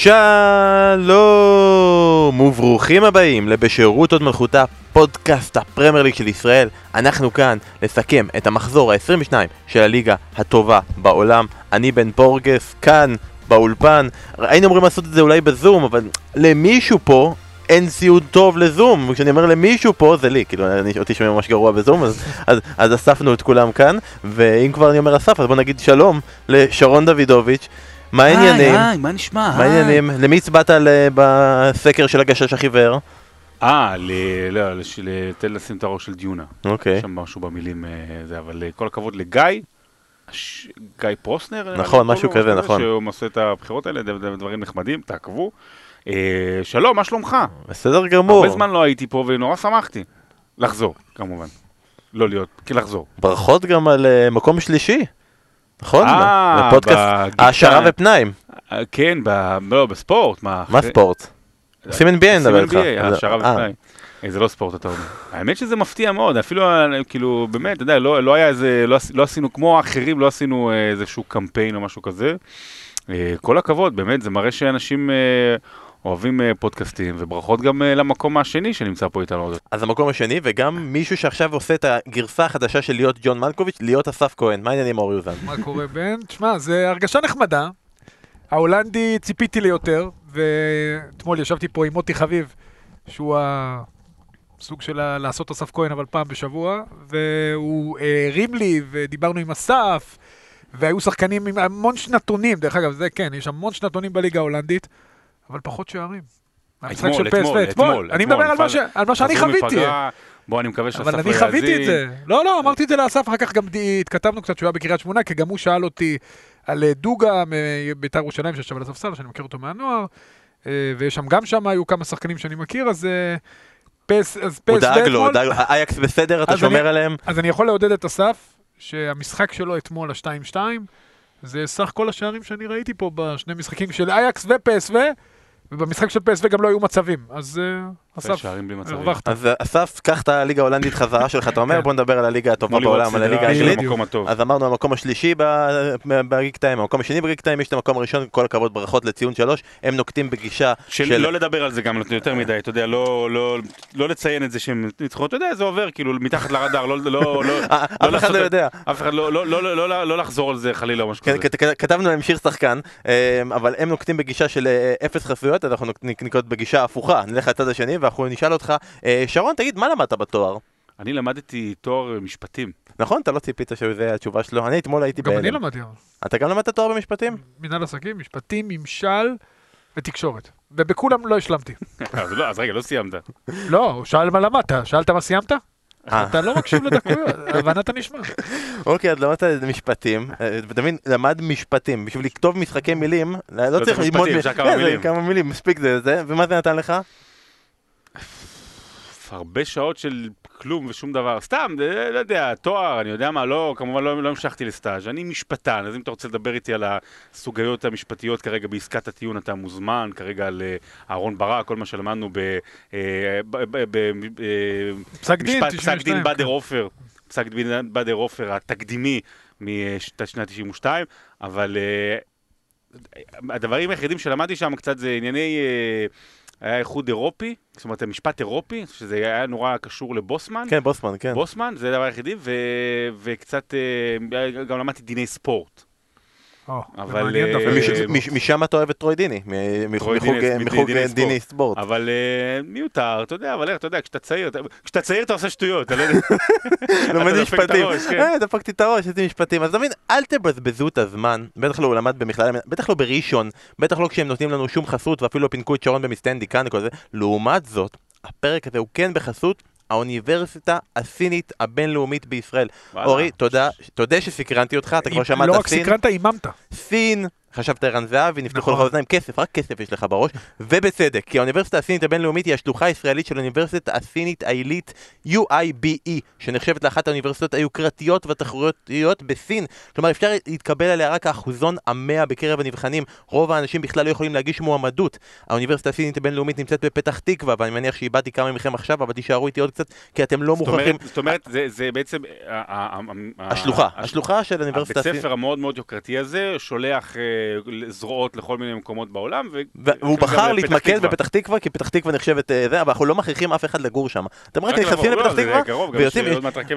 שלום וברוכים הבאים לבשירות עוד מלכותה פודקאסט הפרמייר ליג של ישראל. אנחנו כאן לסכם את המחזור ה-22 של הליגה הטובה בעולם. אני בן פורגס כאן באולפן. היינו אמורים לעשות את זה אולי בזום אבל למישהו פה אין ציוד טוב לזום, כשאני אומר למישהו פה זה לי, כאילו אני אותי שומע ממש גרוע בזום, אז, אז, אז אספנו את כולם כאן, ואם כבר אני אומר אסף, אז בוא נגיד שלום לשרון דוידוביץ', מה העניינים? היי, היי, מה נשמע? מה העניינים? למי הצבעת ל- בסקר של הגשש החיוור? אה, ל... לא, לש- ל- תן לשים את הראש של דיונה. אוקיי. יש שם משהו במילים, אה, זה, אבל אה, כל הכבוד לגיא, גיא פרוסנר, נכון, משהו כזה, נכון. שהוא עושה את הבחירות האלה, דברים נחמדים, תעקבו. אה, שלום, מה שלומך? בסדר גמור. הרבה זמן לא הייתי פה ונורא שמחתי. לחזור, כמובן. לא להיות, כי לחזור. ברכות גם על אה, מקום שלישי. נכון? אה, בפודקאסט. העשרה ופנאים. אה, כן. לא, בספורט, מה? ספורט? עושים NBA אני מדבר איתך. העשרה אה, ופנאי. אה, זה לא ספורט, אתה אומר. האמת שזה מפתיע מאוד, אפילו, כאילו, באמת, אתה יודע, לא לא היה איזה, לא לא עשינו, כמו האחרים, לא עשינו איזשהו קמפיין או משהו כזה. כל הכבוד, באמת, זה מראה שאנשים אוהבים אה, פודקאסטים, וברכות גם אה, למקום השני שנמצא פה איתנו. אז המקום השני, וגם מישהו שעכשיו עושה את הגרסה החדשה של להיות ג'ון מלקוביץ', להיות אסף כהן. מה העניינים אור יוזן? מה קורה בן? תשמע, זה הרגשה נחמדה. ההולנדי ציפיתי ליותר, ואתמול ישבתי פה עם מוטי חביב, שהוא הסוג של ה- לעשות אסף כהן, אבל פעם בשבוע, והוא הרים לי, ודיברנו עם אסף, והיו שחקנים עם המון שנתונים, דרך אגב, זה כן, יש המון שנתונים בליגה ההולנדית, אבל פחות שערים. המשחק אתמול, של PSV, אתמול, אתמול, אני אתמול, מדבר על מה נפל- ש- על מה שאני חוויתי. בוא, אני מקווה שאסף לא אבל יאזין. אני חוויתי את זה. לא, לא, אמרתי את זה לאסף, אחר כך גם התכתבנו קצת שהוא היה בקריית שמונה, כי גם הוא שאל אותי על אה, דוגה מביתר ירושלים שישב על הספסל, שאני מכיר אותו מהנוער, אה, ויש שם, גם שם היו כמה שחקנים שאני מכיר, אז אה, פס, אז פס הוא דאג לו. אייקס בסדר, אתה שומר עליהם? אז אני יכול לעודד את אסף, שהמשחק שלו אתמול, ה-2-2, זה סך כל השערים שאני ראיתי פה בשני משחקים של אייקס ופסו, ובמשחק של פסו גם לא היו מצבים, אז אה, אסף. הרווחת. אז אה, אסף, קח את הליגה ההולנדית חזרה שלך, אתה אומר, כן. בוא נדבר על הליגה הטובה בעולם, על הליגה האנגלית. אז אמרנו המקום השלישי ב- בגיק טיים, המקום השני בגיק טיים, יש את המקום הראשון, כל הכבוד, ברכות לציון שלוש, הם נוקטים בגישה של. לא לדבר על זה גם יותר מדי, אתה יודע, לא, לא, לא לציין את זה שהם ניצחו, אתה יודע, זה עובר כאילו מתחת לרדאר, לא, לא, לא, אה, אף אחד לא יודע. אף אחד לא, לא, לא, לא, לא, לא לחזור על זה חלילה או משהו כן, כזה. כת- כת- כתבנו להם שיר שחקן, אה, אבל הם נוקטים בגישה של אה, אפס חסויות, אנחנו ננקוט בגישה הפוכה, נלך לצד השני ואנחנו נשאל אותך, אה, שרון, תגיד, מה למדת בתואר? אני למדתי תואר משפטים. נכון, אתה לא ציפית שזה התשובה שלו, אני אתמול הייתי גם אני בהלם. למדתי. אתה גם למדת תואר במשפטים? מנהל עסקים, משפטים, ממשל ותקשורת. ובכולם לא השלמתי. אז לא, אז רגע, לא סיימת. לא, הוא שאל מה למדת, שאלת מה סיימת? אה. אתה לא מקשיב לדקויות, הבנת הנשמע. אוקיי, אז למדת משפטים, אה, ואתה מבין, למד משפטים, בשביל לכתוב משחקי מילים, לא צריך צריך ללמוד... כמה מילים. מספיק זה, ומה זה נתן לך? הרבה שעות של כלום ושום דבר. סתם, זה, לא יודע, תואר, אני יודע מה, לא, כמובן לא, לא המשכתי לסטאז'. אני משפטן, אז אם אתה רוצה לדבר איתי על הסוגיות המשפטיות כרגע בעסקת הטיעון, אתה מוזמן, כרגע על אה, אהרון ברק, כל מה שלמדנו ב... אה, ב- ב- ב- אה, פסק דין, משפט, פסק 92. דין בדר כן. עופר, פסק דין בדר עופר התקדימי משנת 92, אבל אה, הדברים היחידים שלמדתי שם קצת זה ענייני, אה, היה איחוד אירופי, זאת אומרת משפט אירופי, שזה היה נורא קשור לבוסמן. כן, בוסמן, כן. בוסמן, זה הדבר היחידי, ו... וקצת, אה, גם למדתי דיני ספורט. אבל, אה, אה, משם אתה אוהב את טרוי דיני, מחוג- טרוי דיני, ספורט. אבל אה, מיותר, אתה יודע, אבל איך, אתה יודע, כשאתה צעיר, אתה- כשאתה צעיר אתה עושה שטויות, אתה לא יודע. לומד אתה משפטים. כן. אה, דפקתי את הראש, עשיתי משפטים. אז תמיד, אל תבזבזו את הזמן. בטח לא הוא למד במכללה, בטח לא בראשון, בטח לא כשהם נותנים לנו שום חסות, ואפילו לא פינקו את שרון במסטנדי כאן וכל זה. לעומת זאת, הפרק הזה הוא כן בחסות. האוניברסיטה הסינית הבינלאומית בישראל. אורי, תודה, תודה שסקרנתי אותך, אתה כבר לא שמעת רק סין. סקרנת, איממת. סין, חשבת ערן זהבי, נפתחו לך נכון. אוזניים, כסף, רק כסף יש לך בראש, ובצדק, כי האוניברסיטה הסינית הבינלאומית היא השלוחה הישראלית של האוניברסיטה הסינית העילית UIBE, שנחשבת לאחת האוניברסיטאות היוקרתיות והתחרותיות בסין. כלומר, אפשר להתקבל עליה רק האחוזון המאה בקרב הנבחנים, רוב האנשים בכלל לא יכולים להגיש מועמדות. האוניברסיטה הסינית הבינלאומית נמצאת בפתח תקווה, ואני מניח שאיבדתי כמה מכם עכשיו, אבל תישארו איתי עוד קצת, כי אתם לא מוכרחים... זאת אומרת, זה- זה בעצם... השלוחה, השלוחה של האוניברסיטה הסינית. אה, זרועות לכל מיני מקומות בעולם. והוא בחר להתמקד. בפתח תקווה, כי פתח תקווה נחשבת אה, זה, אבל אנחנו לא מכריחים אף אחד לגור שם. אתם רק נכנסים לפתח לא, תקווה, ויוצאים,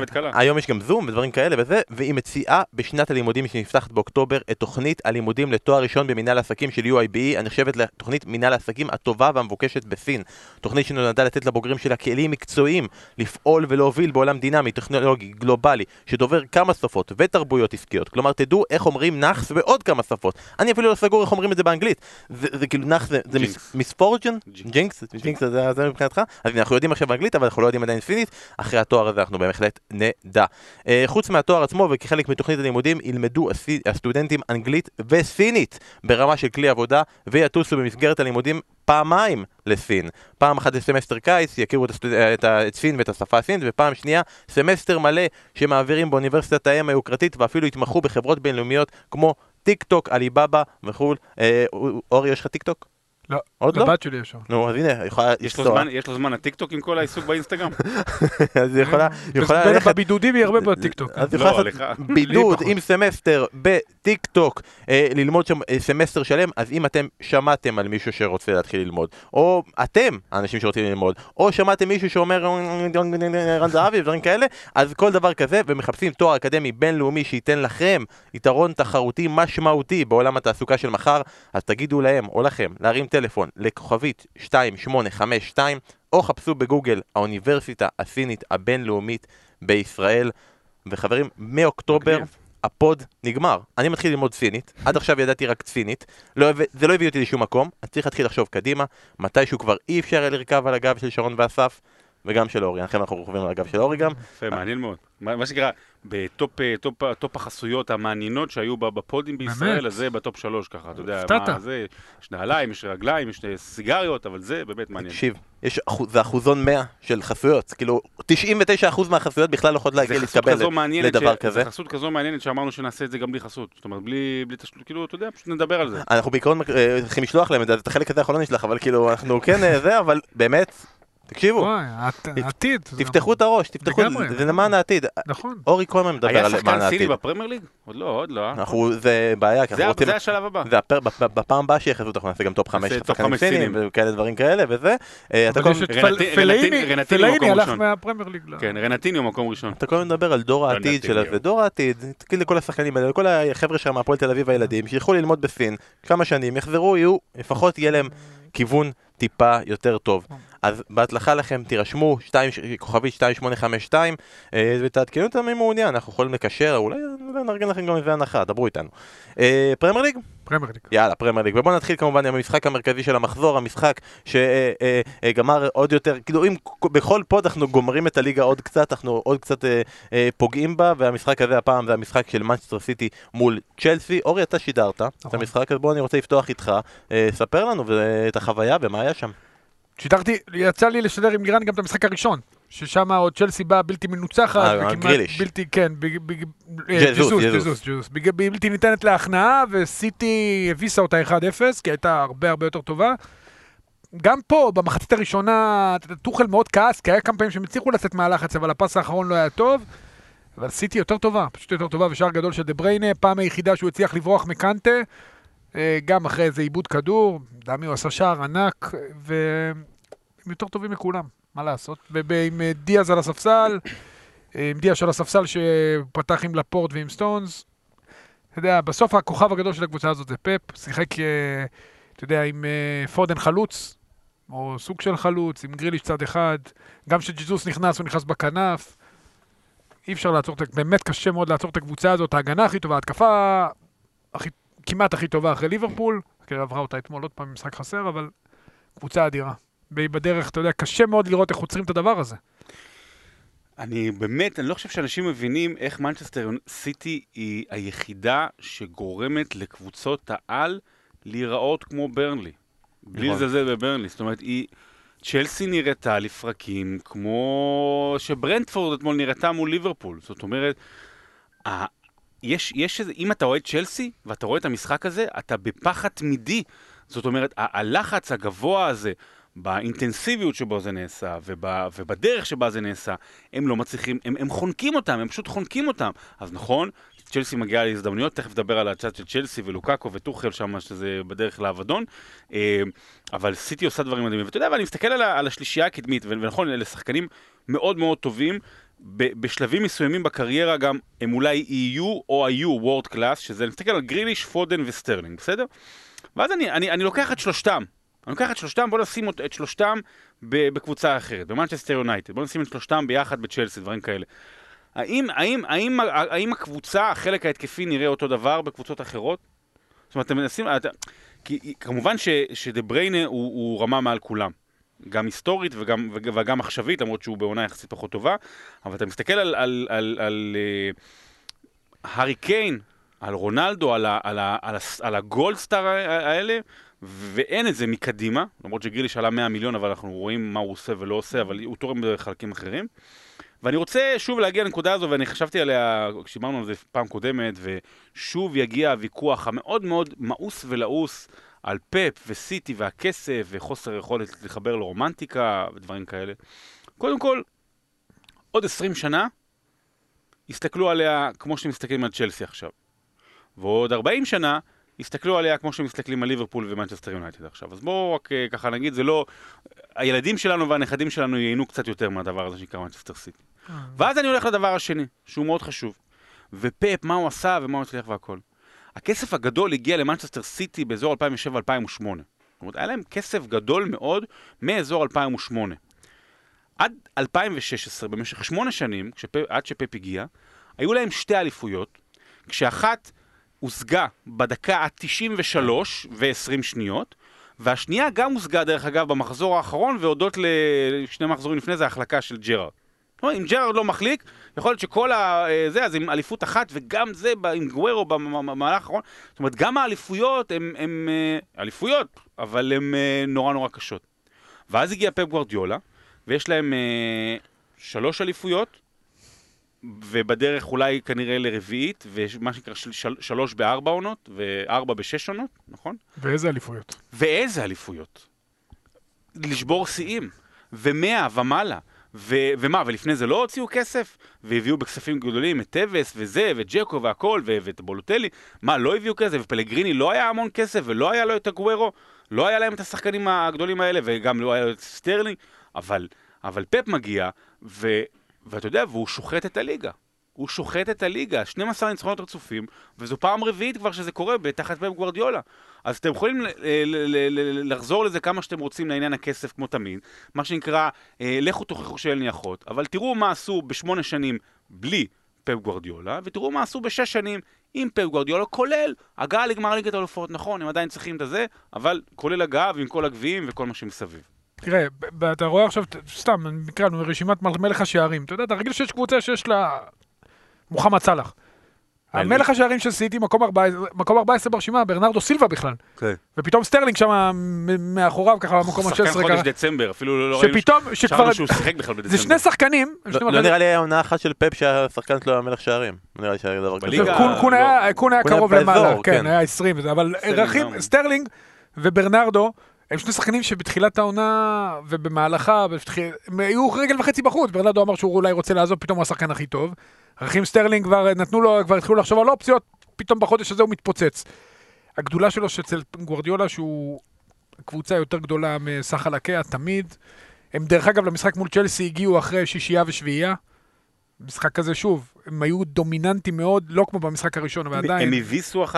קלה. היום יש גם זום ודברים כאלה וזה, והיא מציעה בשנת הלימודים שנפתחת באוקטובר את תוכנית הלימודים לתואר ראשון במנהל עסקים של UIBE, הנחשבת לתוכנית מנהל העסקים הטובה והמבוקשת בסין. תוכנית שנועדה לתת לבוגרים שלה כלים מקצועיים לפעול ולהוביל בעולם דינמי, טכנולוגי, גלובלי, שדובר כמה שפות ותרבויות עסקיות. כלומר, תדעו איך אומרים נאחס בעוד כמה שפות. אני אפילו לא סגור איך אומרים את זה באנגלית. זה, כאילו נאחס זה, זה jinx. misfortune? jinx. זה, זה מבחינתך? אז אנחנו יודעים עכשיו באנגלית, אבל אנחנו לא יודעים עדיין סינית. אחרי התואר הזה אנחנו בהחלט נדע. אה, חוץ מהתואר עצמו וכחלק מתוכנית הלימודים, ילמדו הסטודנטים אנגלית וסינית ברמה של כלי עבודה, ויטוסו במסגרת הלימודים פעמיים לסין. פעם אחת לסמסטר קיץ, יכירו את, הסטוד... אה, את, ה... את סין ואת השפה הסינית, ופעם שנייה, סמסטר מלא שמעבירים באוניברסיטת האם היוקרתית, ואפילו יתמכו בחברות בינלאומיות כמו טיק טוק, עליבאבא וכו'. אה, אורי, יש לך טיק טוק? לא, עוד לא? לבת שלי יש שם. נו, אז הנה, יכולה יש לו לנסוע. זמן- יש לו זמן הטיקטוק עם כל העיסוק באינסטגרם? אז היא יכולה, היא יכולה בין- ללכת... בבידודים היא הרבה בטיקטוק. אז היא לא, יכולה. לעשות בידוד. עם סמסטר בטיק טוק, אה, ללמוד שם אה, סמסטר שלם, אז אם אתם שמעתם על מישהו שרוצה להתחיל ללמוד, או אתם האנשים שרוצים ללמוד, או שמעתם מישהו שאומר רן זהבי ודברים כאלה, אז כל דבר כזה, ומחפשים תואר אקדמי בינלאומי שייתן לכם יתרון תחרותי משמעותי בעולם התעסוקה של מחר, אז תגידו להם או לכם להרים טלפון לכוכבית 2852, או חפשו בגוגל האוניברסיטה הסינית הבינלאומית בישראל. וחברים, מאוקטובר מגניב. הפוד נגמר. אני מתחיל ללמוד סינית, עד עכשיו ידעתי רק סינית, לא, זה לא הביא אותי לשום מקום, אני צריך להתחיל לחשוב קדימה, מתישהו כבר אי אפשר יהיה לרכב על הגב של שרון ואסף, וגם של אורי, לכן אנחנו רוכבים על הגב של אורי גם. יפה, מעניין מאוד. מה שנקרא, בטופ אה, טופ- טופ החסויות המעניינות שהיו ב- בפודים בישראל? אז זה בטופ שלוש ככה, אתה יודע, הפתעת. מה זה, יש נעליים, יש רגליים, יש אה, סיגריות, אבל זה באמת מעניין. תקשיב, זה אחוזון 100 של חסויות, כאילו 99% מהחסויות בכלל לא יכולות להגיע להתקבל לדבר ש- כזה. זה חסות כזו מעניינת שאמרנו שנעשה את זה גם בלי חסות. זאת אומרת, בלי בלי תשלום, כאילו, אתה יודע, פשוט נדבר על זה. אנחנו בעיקרון אה, צריכים לשלוח להם את זה, את החלק הזה אנחנו לא נשלח, אבל כאילו אנחנו כן אה, זה, אבל באמת, תקשיבו, העתיד. זה תפתחו את הראש, תפתחו. זה למען העתיד. נכון. אורי כל הזמן מדבר היה על למען שחקן העתיד. סיני בפרמייר ליג? עוד לא, עוד לא, אה? אנחנו, זה בעיה, כי זה אנחנו רוצים... זה השלב הבא. זה בפעם הבאה שיחזו אותך נעשה גם טופ חמש שחקנים חמש סינים. וכאלה דברים כאלה וזה. אה, פלאיני, רנטיני הלך. מהפרמייר ליג. ל- כן, רנטיניו מקום ראשון. אתה כל הזמן מדבר על דור העתיד של. הזה, דור העתיד, תגיד לכל השחקנים האלה, לכל החבר'ה שם מהפועל תל אביב הילדים, שילכו ללמוד בסין, כמה שנים, יחזרו, יהיו, לפחות יהיה להם כיוון טיפה יותר טוב. אז בהצלחה לכם, תירשמו, כוכבית 2852, אה, ותעדכנו אותם אם מעוניין, אנחנו יכולים לקשר, אולי אולי נארגן לכם גם איזה הנחה, דברו איתנו. אה, פרמייר ליג? פרמייר ליג. יאללה, פרמייר ליג. ובואו נתחיל כמובן עם המשחק המרכזי של המחזור, המשחק שגמר עוד יותר, כאילו אם בכל פוד אנחנו גומרים את הליגה עוד קצת, אנחנו עוד קצת אה, אה, פוגעים בה, והמשחק הזה הפעם זה המשחק של מנצ'סטר סיטי מול צ'לסי. אורי, אתה שידרת את נכון. המשחק, אז בואו אני רוצה לפתוח איתך. אה, ספר לנו את החוויה ומה היה שם. שידרתי, יצא לי לשדר עם לירן גם את המשחק הראשון, ששם עוד צ'לסי באה בלתי מנוצחת, אה, וכמעט. בלתי, כן, אה, ג'זוס, ג'זוס, ג'זוס. בלתי ניתנת להכנעה, וסיטי הביסה אותה 1-0, כי הייתה הרבה הרבה יותר טובה. גם פה, במחצית הראשונה, טוחל מאוד כעס, כי היה כמה פעמים שהם הצליחו לצאת מהלחץ, אבל הפס האחרון לא היה טוב. אבל סיטי יותר טובה, פשוט יותר טובה, ושער גדול של דה בריינה, פעם היחידה שהוא הצליח לברוח מקנטה, גם אחרי איזה עיבוד כדור, דמי הוא עשה שער ענק, והם יותר טובים מכולם, מה לעשות? ועם אה, דיאז על הספסל, אה, עם דיאז על הספסל שפתח עם לפורט ועם סטונס. אתה יודע, בסוף הכוכב הגדול של הקבוצה הזאת זה פפ, שיחק, אה, אתה יודע, עם אה, פודן חלוץ, או סוג של חלוץ, עם גריליש צד אחד, גם כשג'זוס נכנס, הוא נכנס בכנף. אי אפשר לעצור, באמת קשה מאוד לעצור את הקבוצה הזאת, ההגנה הכי טובה, ההתקפה הכי, כמעט הכי טובה אחרי ליברפול, כי עברה אותה אתמול עוד פעם משחק חסר, אבל קבוצה אדירה. בדרך, אתה יודע, קשה מאוד לראות איך עוצרים את הדבר הזה. אני באמת, אני לא חושב שאנשים מבינים איך מנצ'סטר סיטי היא היחידה שגורמת לקבוצות העל להיראות כמו ברנלי. בלי נכון. לזלזל בברנלי. זאת אומרת, היא... צ'לסי נראתה לפרקים כמו שברנדפורד אתמול נראתה מול ליברפול. זאת אומרת. יש, יש איזה, אם אתה אוהד צ'לסי ואתה רואה את המשחק הזה, אתה בפחד תמידי. זאת אומרת, ה- הלחץ הגבוה הזה, באינטנסיביות שבו זה נעשה, וב, ובדרך שבה זה נעשה, הם לא מצליחים, הם, הם חונקים אותם, הם פשוט חונקים אותם. אז נכון, צ'לסי מגיעה להזדמנויות, תכף נדבר על הצד של צ'לסי ולוקאקו וטוחל שם, שזה בדרך לאבדון, אה, אבל סיטי עושה דברים מדהימים. ואתה יודע, ואני מסתכל על, על השלישייה הקדמית, ונכון, אלה שחקנים מאוד מאוד טובים, בשלבים מסוימים בקריירה גם הם אולי יהיו או היו world class, שזה, אני מסתכל על גריליש, פודן וסטרלינג, בסדר? ואז אני, אני, אני לוקח את שלושתם, אני לוקח את שלושתם, בוא נשים את שלושתם בקבוצה אחרת, במנצ'סטר יונייטד, בוא נשים את שלושתם ביחד בצ'לסי, דברים כאלה. האם, האם, האם, האם הקבוצה, החלק ההתקפי נראה אותו דבר בקבוצות אחרות? זאת אומרת, אתם מנסים, אתה, כי כמובן שדה בריינה הוא, הוא רמה מעל כולם. גם היסטורית וגם, וג- וגם עכשווית, למרות שהוא בעונה יחסית פחות טובה, אבל אתה מסתכל על, על, על, על אה, הארי קיין, על רונלדו, על, על, על, על הגולדסטאר האלה, ואין את זה מקדימה, למרות שגריליש עלה 100 מיליון, אבל אנחנו רואים מה הוא עושה ולא עושה, אבל הוא תורם בחלקים אחרים. ואני רוצה שוב להגיע לנקודה הזו, ואני חשבתי עליה כשדיברנו על זה פעם קודמת, ושוב יגיע הוויכוח המאוד מאוד מאוס ולעוס על פפ וסיטי והכסף וחוסר יכולת לחבר לרומנטיקה ודברים כאלה. קודם כל, עוד 20 שנה יסתכלו עליה כמו שמסתכלים על צ'לסי עכשיו. ועוד 40 שנה יסתכלו עליה כמו שמסתכלים על ליברפול ומנצ'סטר יונייטד עכשיו. אז בואו רק אה, ככה נגיד, זה לא... הילדים שלנו והנכדים שלנו ייהנו קצת יותר מהדבר הזה שנקרא מנצ'סטר סיטי. ואז אני הולך לדבר השני, שהוא מאוד חשוב. ופפ, מה הוא עשה ומה הוא הצליח והכל. הכסף הגדול הגיע למנצ'סטר סיטי באזור 2007-2008. זאת אומרת, היה להם כסף גדול מאוד מאזור 2008. עד 2016, במשך שמונה שנים, כשפ... עד שפפ הגיע, היו להם שתי אליפויות, כשאחת הושגה בדקה ה-93 ו-20 שניות, והשנייה גם הושגה, דרך אגב, במחזור האחרון, והודות לשני מחזורים לפני זה, ההחלקה של ג'רארד. אומרת, אם ג'רארד לא מחליק, יכול להיות שכל ה... אה, זה, אז עם אליפות אחת, וגם זה עם גוורו במהלך האחרון. זאת אומרת, גם האליפויות הן אה, אליפויות, אבל הן אה, נורא נורא קשות. ואז הגיע פפ גוורדיולה, ויש להם שלוש אליפויות, ובדרך אולי כנראה לרביעית, ומה שנקרא של, שלוש בארבע עונות, וארבע בשש עונות, נכון? ואיזה אליפויות. ואיזה אליפויות? לשבור שיאים, ומאה ומעלה. ו- ומה, ולפני זה לא הוציאו כסף? והביאו בכספים גדולים את טבס וזה, וג'קו והכל, ו- ואת באלוטלי? מה, לא הביאו כסף? ופלגריני לא היה המון כסף, ולא היה לו את אגוארו? לא היה להם את השחקנים הגדולים האלה, וגם לא היה לו את סטרלינג? אבל, אבל פפ מגיע, ו- ואתה יודע, והוא שוחט את הליגה. הוא שוחט את הליגה, 12 ניצחונות רצופים, וזו פעם רביעית כבר שזה קורה תחת פפ גוורדיולה. אז אתם יכולים ל- לחזור לזה כמה שאתם רוצים לעניין הכסף כמו תמיד, מה שנקרא, אה, לכו תוכיחו שאין לי אחות, אבל תראו מה עשו בשמונה שנים בלי פפ גוורדיולה, ותראו מה עשו בשש שנים עם פפ גוורדיולה, כולל הגעה לגמר ליגת האלופות, נכון, הם עדיין צריכים את הזה, אבל כולל הגעה ועם כל הגביעים וכל מה שמסביב. תראה, אתה רואה עכשיו, סתם, נקרא לנו רשימת מל- מלך השערים. אתה יודע, אתה רגיל שיש קבוצה שיש לה מוחמד סאלח. מלך. המלך השערים של סיטי, מקום 14 מקום 14 ברשימה, ברנרדו סילבה בכלל. כן. ופתאום סטרלינג שם מאחוריו, ככה במקום ה-16 שחקן חודש. דצמבר, אפילו לא ראינו, שפתאום, שהוא שיחק בכלל בדצמבר. זה שני שחקנים, לא לא נראה לי היה עונה אחת של פפ שהשחקן שלו היה מלך שערים. לא נראה לי שהיה דבר כזה. בליגה- קון- קון לא. היה- קון היה קון היה קרוב למעלה, כן. כן, היה 20, וזה, אבל סטרלינג רחים, גם. סטרלינג וברנרדו, הם שני שחקנים שבתחילת העונה ובמהלכה, הם היו רגל וחצי בחוץ, ברנרדו אמר שהוא אולי רוצה לעזוב, פתאום הוא השחקן הכי טוב. רחים סטרלינג כבר נתנו לו, כבר התחילו לחשוב על אופציות, פתאום בחודש הזה הוא מתפוצץ. הגדולה שלו שאצל גוורדיולה, שהוא קבוצה יותר גדולה מסך חלקיה, תמיד. הם דרך אגב למשחק מול צ'לסי הגיעו אחרי שישייה ושביעייה. משחק כזה שוב, הם היו דומיננטיים מאוד, לא כמו במשחק הראשון, אבל עדיין. הם הביסו 1-0,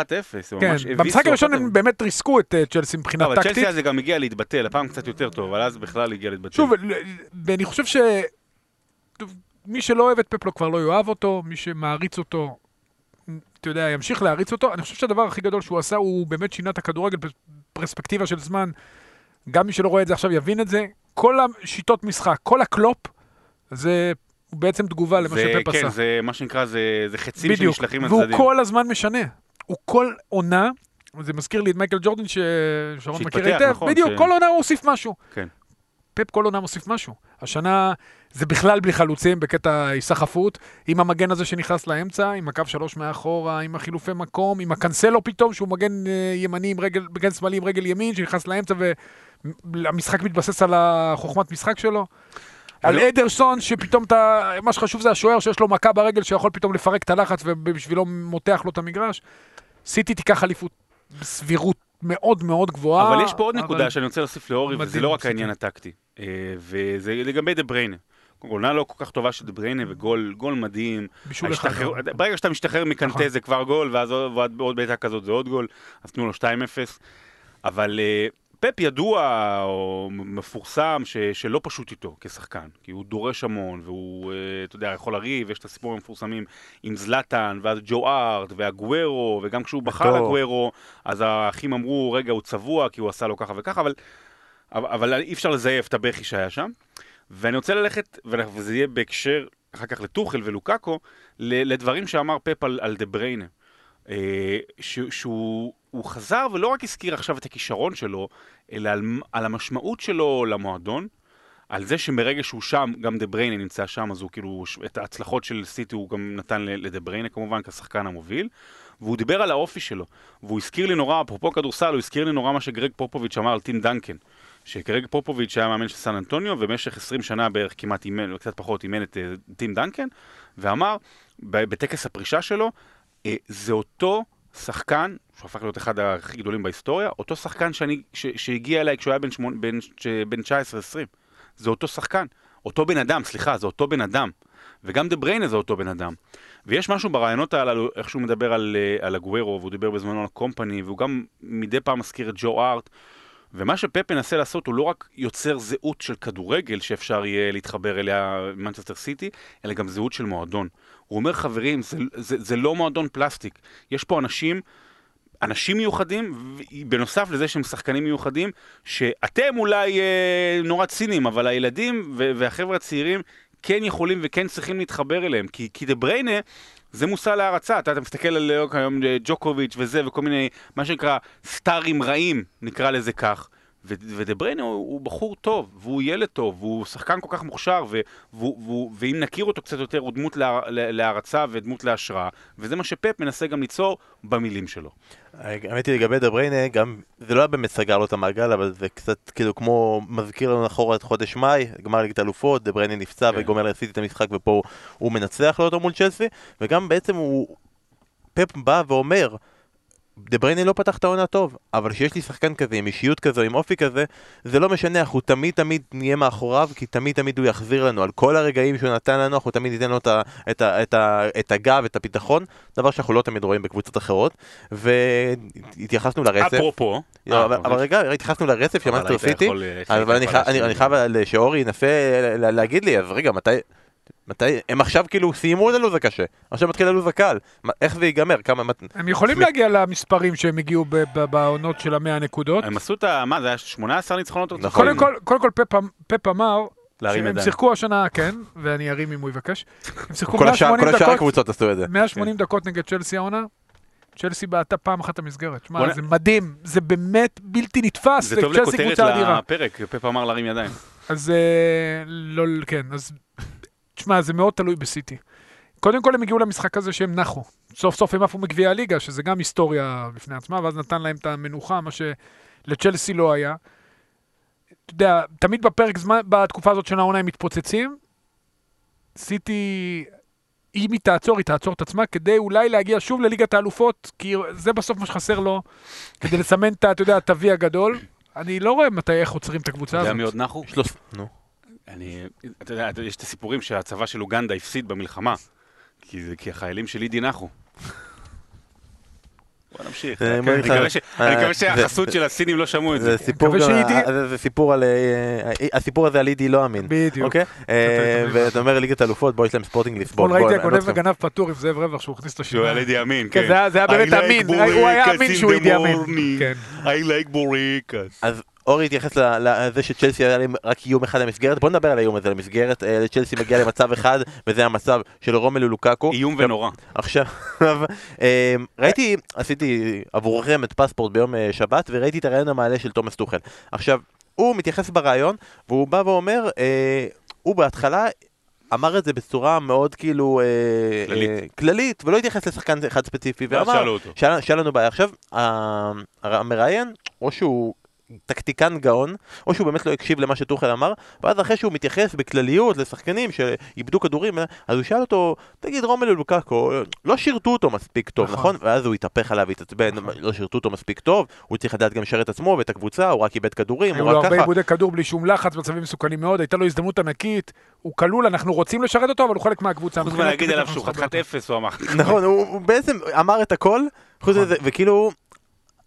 הם כן, הביסו במשחק הראשון 1-0. הם באמת ריסקו את אה, צ'לסי מבחינה לא, אבל טקטית. צ'לסי הזה גם הגיע להתבטל, הפעם קצת יותר טוב, אבל אז בכלל הגיע להתבטל. שוב, ואני חושב ש... מי שלא אוהב את פפלו כבר לא יאהב אותו, מי שמעריץ אותו, אתה יודע, ימשיך להעריץ אותו. אני חושב שהדבר הכי גדול שהוא עשה, הוא באמת שינה את הכדורגל בפרספקטיבה של זמן. גם מי שלא רואה את זה עכשיו יבין את זה. כל השיטות משחק, כל הקלופ, זה בעצם תגובה למה שפפ עשה. כן, זה מה שנקרא, זה זה חצים בדיוק, שנשלחים והוא לצדדים. כל הזמן משנה. הוא כל עונה, זה מזכיר לי את מייקל ג'ורדן ששרון מכיר היטב, נכון, בדיוק, ש- כל עונה הוא הוסיף משהו. כן. פפ כל עונה מוסיף משהו. השנה זה בכלל בלי חלוצים בקטע היסחפות, עם המגן הזה שנכנס לאמצע, עם הקו שלוש מאחורה, עם החילופי מקום, עם הקנסלו פתאום, שהוא מגן אה, ימני עם רגל, מגן שמאלי עם רגל ימין, שנכנס לאמצע והמשחק מתבסס על החוכמת משחק שלו. על לא- אדרסון, שפתאום אתה, מה שחשוב זה השוער שיש לו מכה ברגל שיכול פתאום לפרק את הלחץ ובשבילו מותח לו את המגרש. סיטי תיקח אליפות בסבירות מאוד מאוד גבוהה. אבל יש פה עוד אבל- נקודה שאני רוצה להוסיף לאורי, וזה לא רק. העניין הטקטי. אה, וזה לגבי דה בריינה. עונה לא כל כך טובה של דה בריינה, וגול גול מדהים. בישול אחד. ההשתחרר- ברגע שאתה משתחרר מקנטה נכון. זה כבר גול, ואז עוד עוד בעיטה כזאת זה עוד גול, אז תנו לו 2-0. אבל אה, פפ ידוע או מפורסם ש, שלא פשוט איתו כשחקן, כי הוא דורש המון, והוא, אה, אתה יודע, יכול לריב, יש את הסיפורים המפורסמים עם זלאטן, ואז ג'ו ארט, והגוורו, וגם כשהוא בחר טוב. לגוורו, אז האחים אמרו, רגע, הוא צבוע, כי הוא עשה לו ככה וככה, אבל, אבל, אבל אי אפשר לזייף את הבכי שהיה שם. ואני רוצה ללכת, וזה יהיה בהקשר אחר כך לטוחל ולוקאקו, לדברים שאמר פפ על, על דה בריינה. אה, שהוא הוא חזר ולא רק הזכיר עכשיו את הכישרון שלו, אלא על, על המשמעות שלו למועדון, על זה שמרגע שהוא שם, גם דה בריינה נמצא שם, אז הוא כאילו, את ההצלחות של סיטי הוא גם נתן לדה בריינה כמובן כשחקן המוביל, והוא דיבר על האופי שלו, והוא הזכיר לי נורא, אפרופו כדורסל, הוא הזכיר לי נורא מה שגרג פופוביץ' אמר על טים דנקן. שגרג פופוביץ' היה מאמן של סן אנטוניו, ובמשך 20 שנה בערך כמעט אימן, קצת פחות, אימן את אה, טים דנקן, ואמר, בטקס הפרישה שלו, אה, זה אותו שחקן, שהוא הפך להיות אחד הכי גדולים בהיסטוריה, אותו שחקן שאני, ש, שהגיע אליי כשהוא היה בן, בן, בן 19-20. זה אותו שחקן. אותו בן אדם, סליחה, זה אותו בן אדם. וגם דה בריינה זה אותו בן אדם. ויש משהו ברעיונות הללו, איך שהוא מדבר על, אה, על הגוורו, והוא דיבר בזמנו על קומפני, והוא גם מדי פעם מזכיר את ג'ו ארט. ומה שפפ מנסה לעשות הוא לא רק יוצר זהות של כדורגל שאפשר יהיה להתחבר אליה מנצ'סטר סיטי, אלא גם זהות של מועדון. הוא אומר, חברים, זה, זה, זה לא מועדון פלסטיק. יש פה אנשים, אנשים מיוחדים, בנוסף לזה שהם שחקנים מיוחדים, שאתם אולי אה, נורא ציניים, אבל הילדים והחבר'ה הצעירים כן יכולים וכן צריכים להתחבר אליהם. כי, כי דה בריינה... זה מושא להערצה, אתה, אתה מסתכל על אה, היום אה, ג'וקוביץ' וזה, וכל מיני, מה שנקרא, סטארים רעים, נקרא לזה כך. ו- ודה בריינה הוא, הוא בחור טוב, והוא ילד טוב, והוא שחקן כל כך מוכשר, ו- והוא, והוא, ואם נכיר אותו קצת יותר, הוא דמות לה, לה, להערצה ודמות להשראה, וזה מה שפפ מנסה גם ליצור במילים שלו. האמת היא לגבי דה בריינה, גם זה לא היה באמת סגר לו את המעגל, אבל זה קצת כאילו כמו מזכיר לנו אחורה את חודש מאי, גמר ליגת אלופות, דה בריינה נפצע כן. וגומר להסיט את המשחק ופה הוא מנצח לו אותו מול צ'לסי, וגם בעצם הוא, פפ בא ואומר, דה בריינה לא פתח את העונה טוב, אבל כשיש לי שחקן כזה, עם אישיות כזו, עם אופי כזה, זה לא משנה, אנחנו תמיד תמיד נהיה מאחוריו, כי תמיד תמיד הוא יחזיר לנו על כל הרגעים שהוא נתן לנו, אנחנו תמיד ניתן לו את, ה, את, ה, את, ה, את הגב, את הביטחון, דבר שאנחנו לא תמיד רואים בקבוצות אחרות, והתייחסנו לרצף. אפרופו, לא, אה, אבל, אוקיי. אבל רגע, התייחסנו לרצף של מנסטר היית סיטי, אה, אבל אני חי- אני-. חייב שאורי ינסה להגיד לי, אז רגע, מתי... מתי, הם עכשיו כאילו סיימו את הלו"ז הקשה, עכשיו מתחיל הלו"ז הקל, מה- איך זה ייגמר, כמה, מת- הם יכולים להגיע למספרים שהם הגיעו ב- ב- בעונות של המאה הנקודות. הם עשו את ה... מה, זה היה 18 ניצחונות? נכון. קודם כל, קודם כל פפ, אמ- פפ אמר להרים שהם. שיחקו השנה, כן, ואני ארים אם הוא יבקש. הם שיחקו כל השאר 180 כל השאר דקות, הקבוצות עשו את זה. 180 דקות נגד צ'לסי העונה. צ'לסי בעטה פעם אחת המסגרת. שמע, זה מדהים, זה באמת בלתי נתפס, זה טוב לכותרת. לפרק, פפ אמר להרים ידיים. אז אה, לא, כן, אז תשמע, זה מאוד תלוי בסיטי. קודם כל הם הגיעו למשחק הזה שהם נחו. סוף סוף הם עפו מגביע הליגה, שזה גם היסטוריה בפני עצמה, ואז נתן להם את המנוחה, מה שלצ'לסי לא היה. אתה יודע, תמיד בפרק זמן, בתקופה הזאת של העונה הם מתפוצצים. סיטי, אם היא תעצור, היא תעצור את עצמה, כדי אולי להגיע שוב לליגת האלופות, כי זה בסוף מה שחסר לו, כדי לסמן את, אתה יודע, ה-V הגדול. אני לא רואה מתי, איך עוצרים את הקבוצה אתה יודע הזאת. מי עוד נחו? יש לו... נו. אני, אתה יודע, יש את הסיפורים שהצבא של אוגנדה הפסיד במלחמה, כי, זה- כי החיילים של אידי נחו. בוא נמשיך. אה, אני מקווה אה, אני מקווה שהחסות של הסינים לא שמעו את זה. זה סיפור אה, על... הסיפור הזה על אידי לא אמין. בדיוק. אוקיי? ואתה אומר ליגת אלופות, בוא יש להם ספורטינג לספורט. אתמול בוא, ראיתי אני לא הגונב צריכים- וגנב פטור עם זאב רווח שהוא הכניס את שהוא היה. לידי אמין, כן, כן. זה היה- זה היה באמת אמין, הוא היה אמין שהוא אידי אמין. כן. I like בורקס. אורי התייחס לזה שצ'לסי היה להם רק איום אחד למסגרת, בוא נדבר על האיום הזה למסגרת, אה, צ'לסי מגיע למצב אחד, וזה המצב של רומלו לוקאקו. איום ונורא. עכשיו, אה, ראיתי, עשיתי עבורכם את פספורט ביום אה, שבת, וראיתי את הרעיון המעלה של תומאס טוחל. עכשיו, הוא מתייחס ברעיון, והוא בא ואומר, הוא בהתחלה... אמר את זה בצורה מאוד כאילו כללית. אה, כללית ולא התייחס לשחקן אחד ספציפי ואמר שאלו אותו. שהיה שהיה לנו בעיה עכשיו המראיין או שהוא טקטיקן גאון, או שהוא באמת לא הקשיב למה שטוחל אמר, ואז אחרי שהוא מתייחס בכלליות לשחקנים שאיבדו כדורים, אז הוא שאל אותו, תגיד רומלו לוקאקו, לא שירתו אותו מספיק טוב, נכון? נכון? ואז הוא התהפך עליו והתעצבן, לא שירתו אותו מספיק טוב, הוא צריך לדעת גם לשרת את עצמו ואת הקבוצה, הוא רק איבד כדורים, היו הוא לו רק הרבה ככה. עיבודי כדור בלי שום לחץ, מצבים מסוכנים מאוד, הייתה לו הזדמנות ענקית, הוא כלול, אנחנו רוצים לשרת אותו, אבל הוא חלק מהקבוצה. חוץ מלהגיד עליו שהוא חתיכת. אפס, הוא אמר. נכון, הוא בעצם אמר את הכל, חוץ נכון. מזה, וכאילו,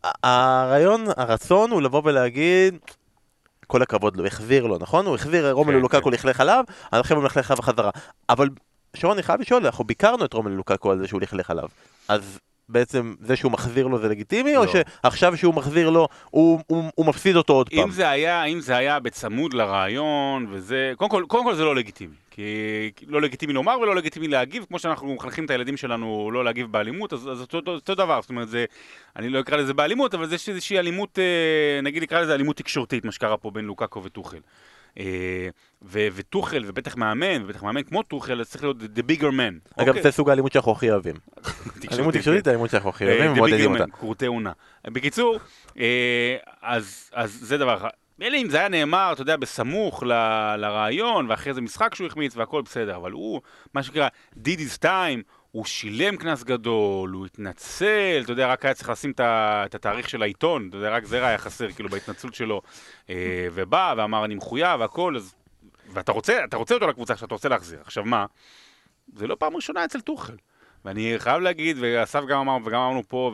הרעיון, הרצון הוא לבוא ולהגיד, כל הכבוד לו, החזיר לו, נכון? הוא החזיר, רומלו כן, לוקקו. לכלך עליו, עכשיו הוא מלכלך עליו בחזרה. אבל, שרון, אני חייב לשאול, אנחנו ביקרנו את רומלו לוקקו על זה שהוא לכלך עליו. אז בעצם זה שהוא מחזיר לו זה לגיטימי, או לא. שעכשיו שהוא מחזיר לו, הוא- הוא הוא מפסיד אותו עוד פעם? אם זה היה, אם זה היה בצמוד לרעיון, וזה... קודם כל, קודם כל זה לא לגיטימי. כי לא לגיטימי לומר ולא לגיטימי להגיב, כמו שאנחנו מחנכים את הילדים שלנו לא להגיב באלימות, אז, אז אותו, אותו דבר, זאת אומרת, זה, אני לא אקרא לזה באלימות, אבל זה איזושהי אלימות, אה, נגיד נקרא לזה אלימות תקשורתית, מה שקרה פה בין לוקאקו וטוחל. אה, וטוחל, ובטח מאמן, ובטח מאמן כמו טוחל, אז צריך להיות the bigger man. אגב, אוקיי? זה סוג האלימות שאנחנו הכי אוהבים. אלימות כן. תקשורתית זה האלימות שאנחנו הכי אה, אוהבים, ומעודדים Bigger אותה. כרותי עונה. בקיצור, אה, אז זה דבר אחד. מילא אם זה היה נאמר, אתה יודע, בסמוך ל- לרעיון, ואחרי זה משחק שהוא החמיץ והכל בסדר, אבל הוא, מה שנקרא, did his time, הוא שילם קנס גדול, הוא התנצל, אתה יודע, רק היה צריך לשים את התאריך של העיתון, אתה יודע, רק זה היה חסר, כאילו, בהתנצלות שלו. אה, ובא ואמר, אני מחויב והכל, אז... ואתה רוצה, אתה רוצה אותו לקבוצה שאתה רוצה להחזיר. עכשיו מה? זה לא פעם ראשונה אצל טוחל. ואני חייב להגיד, ואסף גם אמר, וגם אמרנו פה,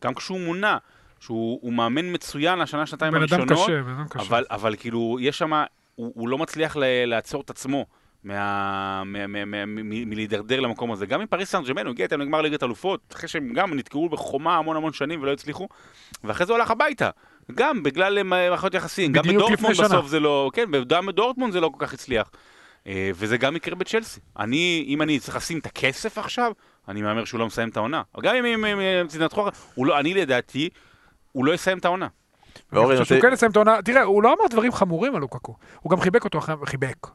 וגם כשהוא מונה, שהוא הוא מאמן מצוין לשנה, שנתיים הראשונות, קשה, קשה. אבל, אבל כאילו, יש שם, הוא, הוא לא מצליח לעצור את עצמו מה- מה- מה- מה- מ- מלהידרדר למקום הזה. גם עם פריס סן ג'רמן, הוא הגיע איתם לגמר ליגת אלופות, אחרי שהם גם נתקעו בחומה המון המון שנים ולא הצליחו, ואחרי זה הוא הלך הביתה. גם בגלל אה, מערכות יחסים, גם בדורטמונד. בסוף זה לא, כן, גם בדורטמונד זה לא כל כך הצליח. אה, וזה גם יקרה בצ'לסי. אני, אם אני צריך לשים את הכסף עכשיו, אני מהמר שהוא לא מסיים את העונה. גם אם הם- הוא לא, אני לדעתי, הוא לא יסיים את העונה. ואורי, אני חושב שהוא כן יסיים את העונה, תראה, הוא לא אמר דברים חמורים על לוקקו, הוא גם חיבק אותו אחרי, חיבק.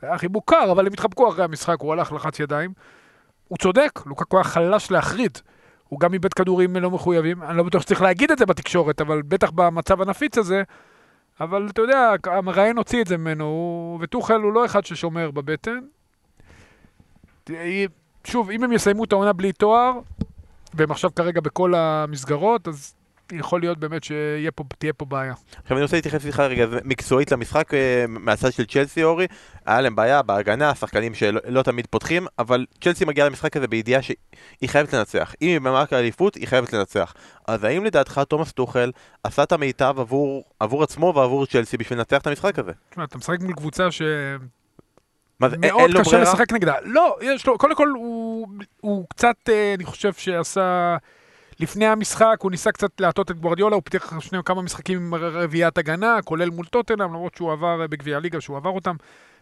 זה היה חיבוק קר, אבל הם התחבקו אחרי המשחק, הוא הלך, לחץ ידיים. הוא צודק, לוקקו היה חלש להחריד. הוא גם איבד כדורים לא מחויבים, אני לא בטוח שצריך להגיד את זה בתקשורת, אבל בטח במצב הנפיץ הזה. אבל אתה יודע, המראיין הוציא את זה ממנו, וטוחל הוא לא אחד ששומר בבטן. שוב, אם הם יסיימו את העונה בלי תואר, והם עכשיו כרגע בכל המסגרות, אז יכול להיות באמת שתהיה פה בעיה. עכשיו אני רוצה להתייחס איתך רגע מקצועית למשחק אה, מהצד של צ'לסי אורי, היה להם בעיה בהגנה, שחקנים שלא לא תמיד פותחים, אבל צ'לסי מגיעה למשחק הזה בידיעה שהיא חייבת לנצח. אם היא במערכת האליפות, היא חייבת לנצח. אז האם לדעתך תומאס טוחל עשה את המיטב עבור, עבור עצמו ועבור צ'לסי בשביל לנצח את המשחק הזה? תשמע, אתה משחק מול קבוצה מה זה, לו קשה? לשחק נגדה. לא, יש לו, קודם כל הוא, הוא קצת, אה, אני חושב שעשה, לפני המשחק הוא ניסה קצת להטות את גוורדיולה, הוא פיתח שני כמה משחקים עם רביעיית הגנה, כולל מול טוטנאם, למרות שהוא עבר אה, בגביע הליגה, שהוא עבר אותם,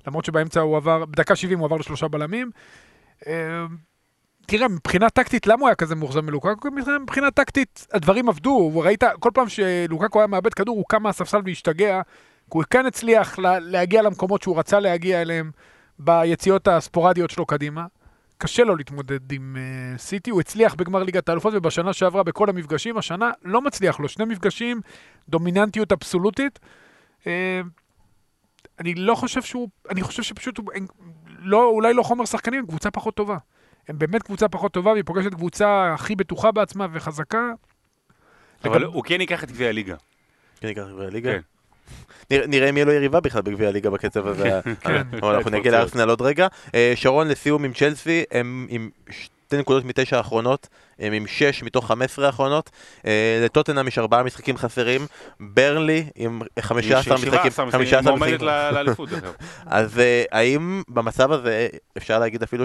למרות שבאמצע הוא עבר, בדקה 70 הוא עבר לשלושה בלמים. אה, תראה, מבחינה טקטית, למה הוא היה כזה מאוכזב מלוקקו? מבחינה טקטית, הדברים עבדו, ראית, כל פעם שלוקקו היה מאבד כדור, הוא קם מהספסל והשתגע, הוא כן הצליח לה, להגיע למקומות שהוא רצה להגיע אליהם ביציאות הספורדיות שלו קדימה. קשה לו להתמודד עם uh, סיטי, הוא הצליח בגמר ליגת האלופות ובשנה שעברה בכל המפגשים, השנה לא מצליח לו, שני מפגשים, דומיננטיות אבסולוטית. Uh, אני לא חושב שהוא, אני חושב שפשוט, הוא, הם, לא, אולי לא חומר שחקנים, הם קבוצה פחות טובה. הם באמת קבוצה פחות טובה, והיא פוגשת קבוצה הכי בטוחה בעצמה וחזקה. אבל לגב- הוא כן ייקח את גביע הליגה. כן, ניקח גביע הליגה. כן. נראה- אם יהיה לו יריבה בכלל בגביע הליגה בקצב הזה. כן. אבל אנחנו נגיע לארסנל עוד רגע. אה, שרון לסיום עם צ'לסי, הם עם שתי נקודות מתשע האחרונות, הם עם שש מתוך חמש עשרה האחרונות. אה, לטוטנאם יש ארבעה משחקים חסרים, ברנלי עם חמישה עשר משחקים. 17 חמישה משחקים, עשר מועמדת משחקים. אז אה, האם במצב הזה אפשר להגיד אפילו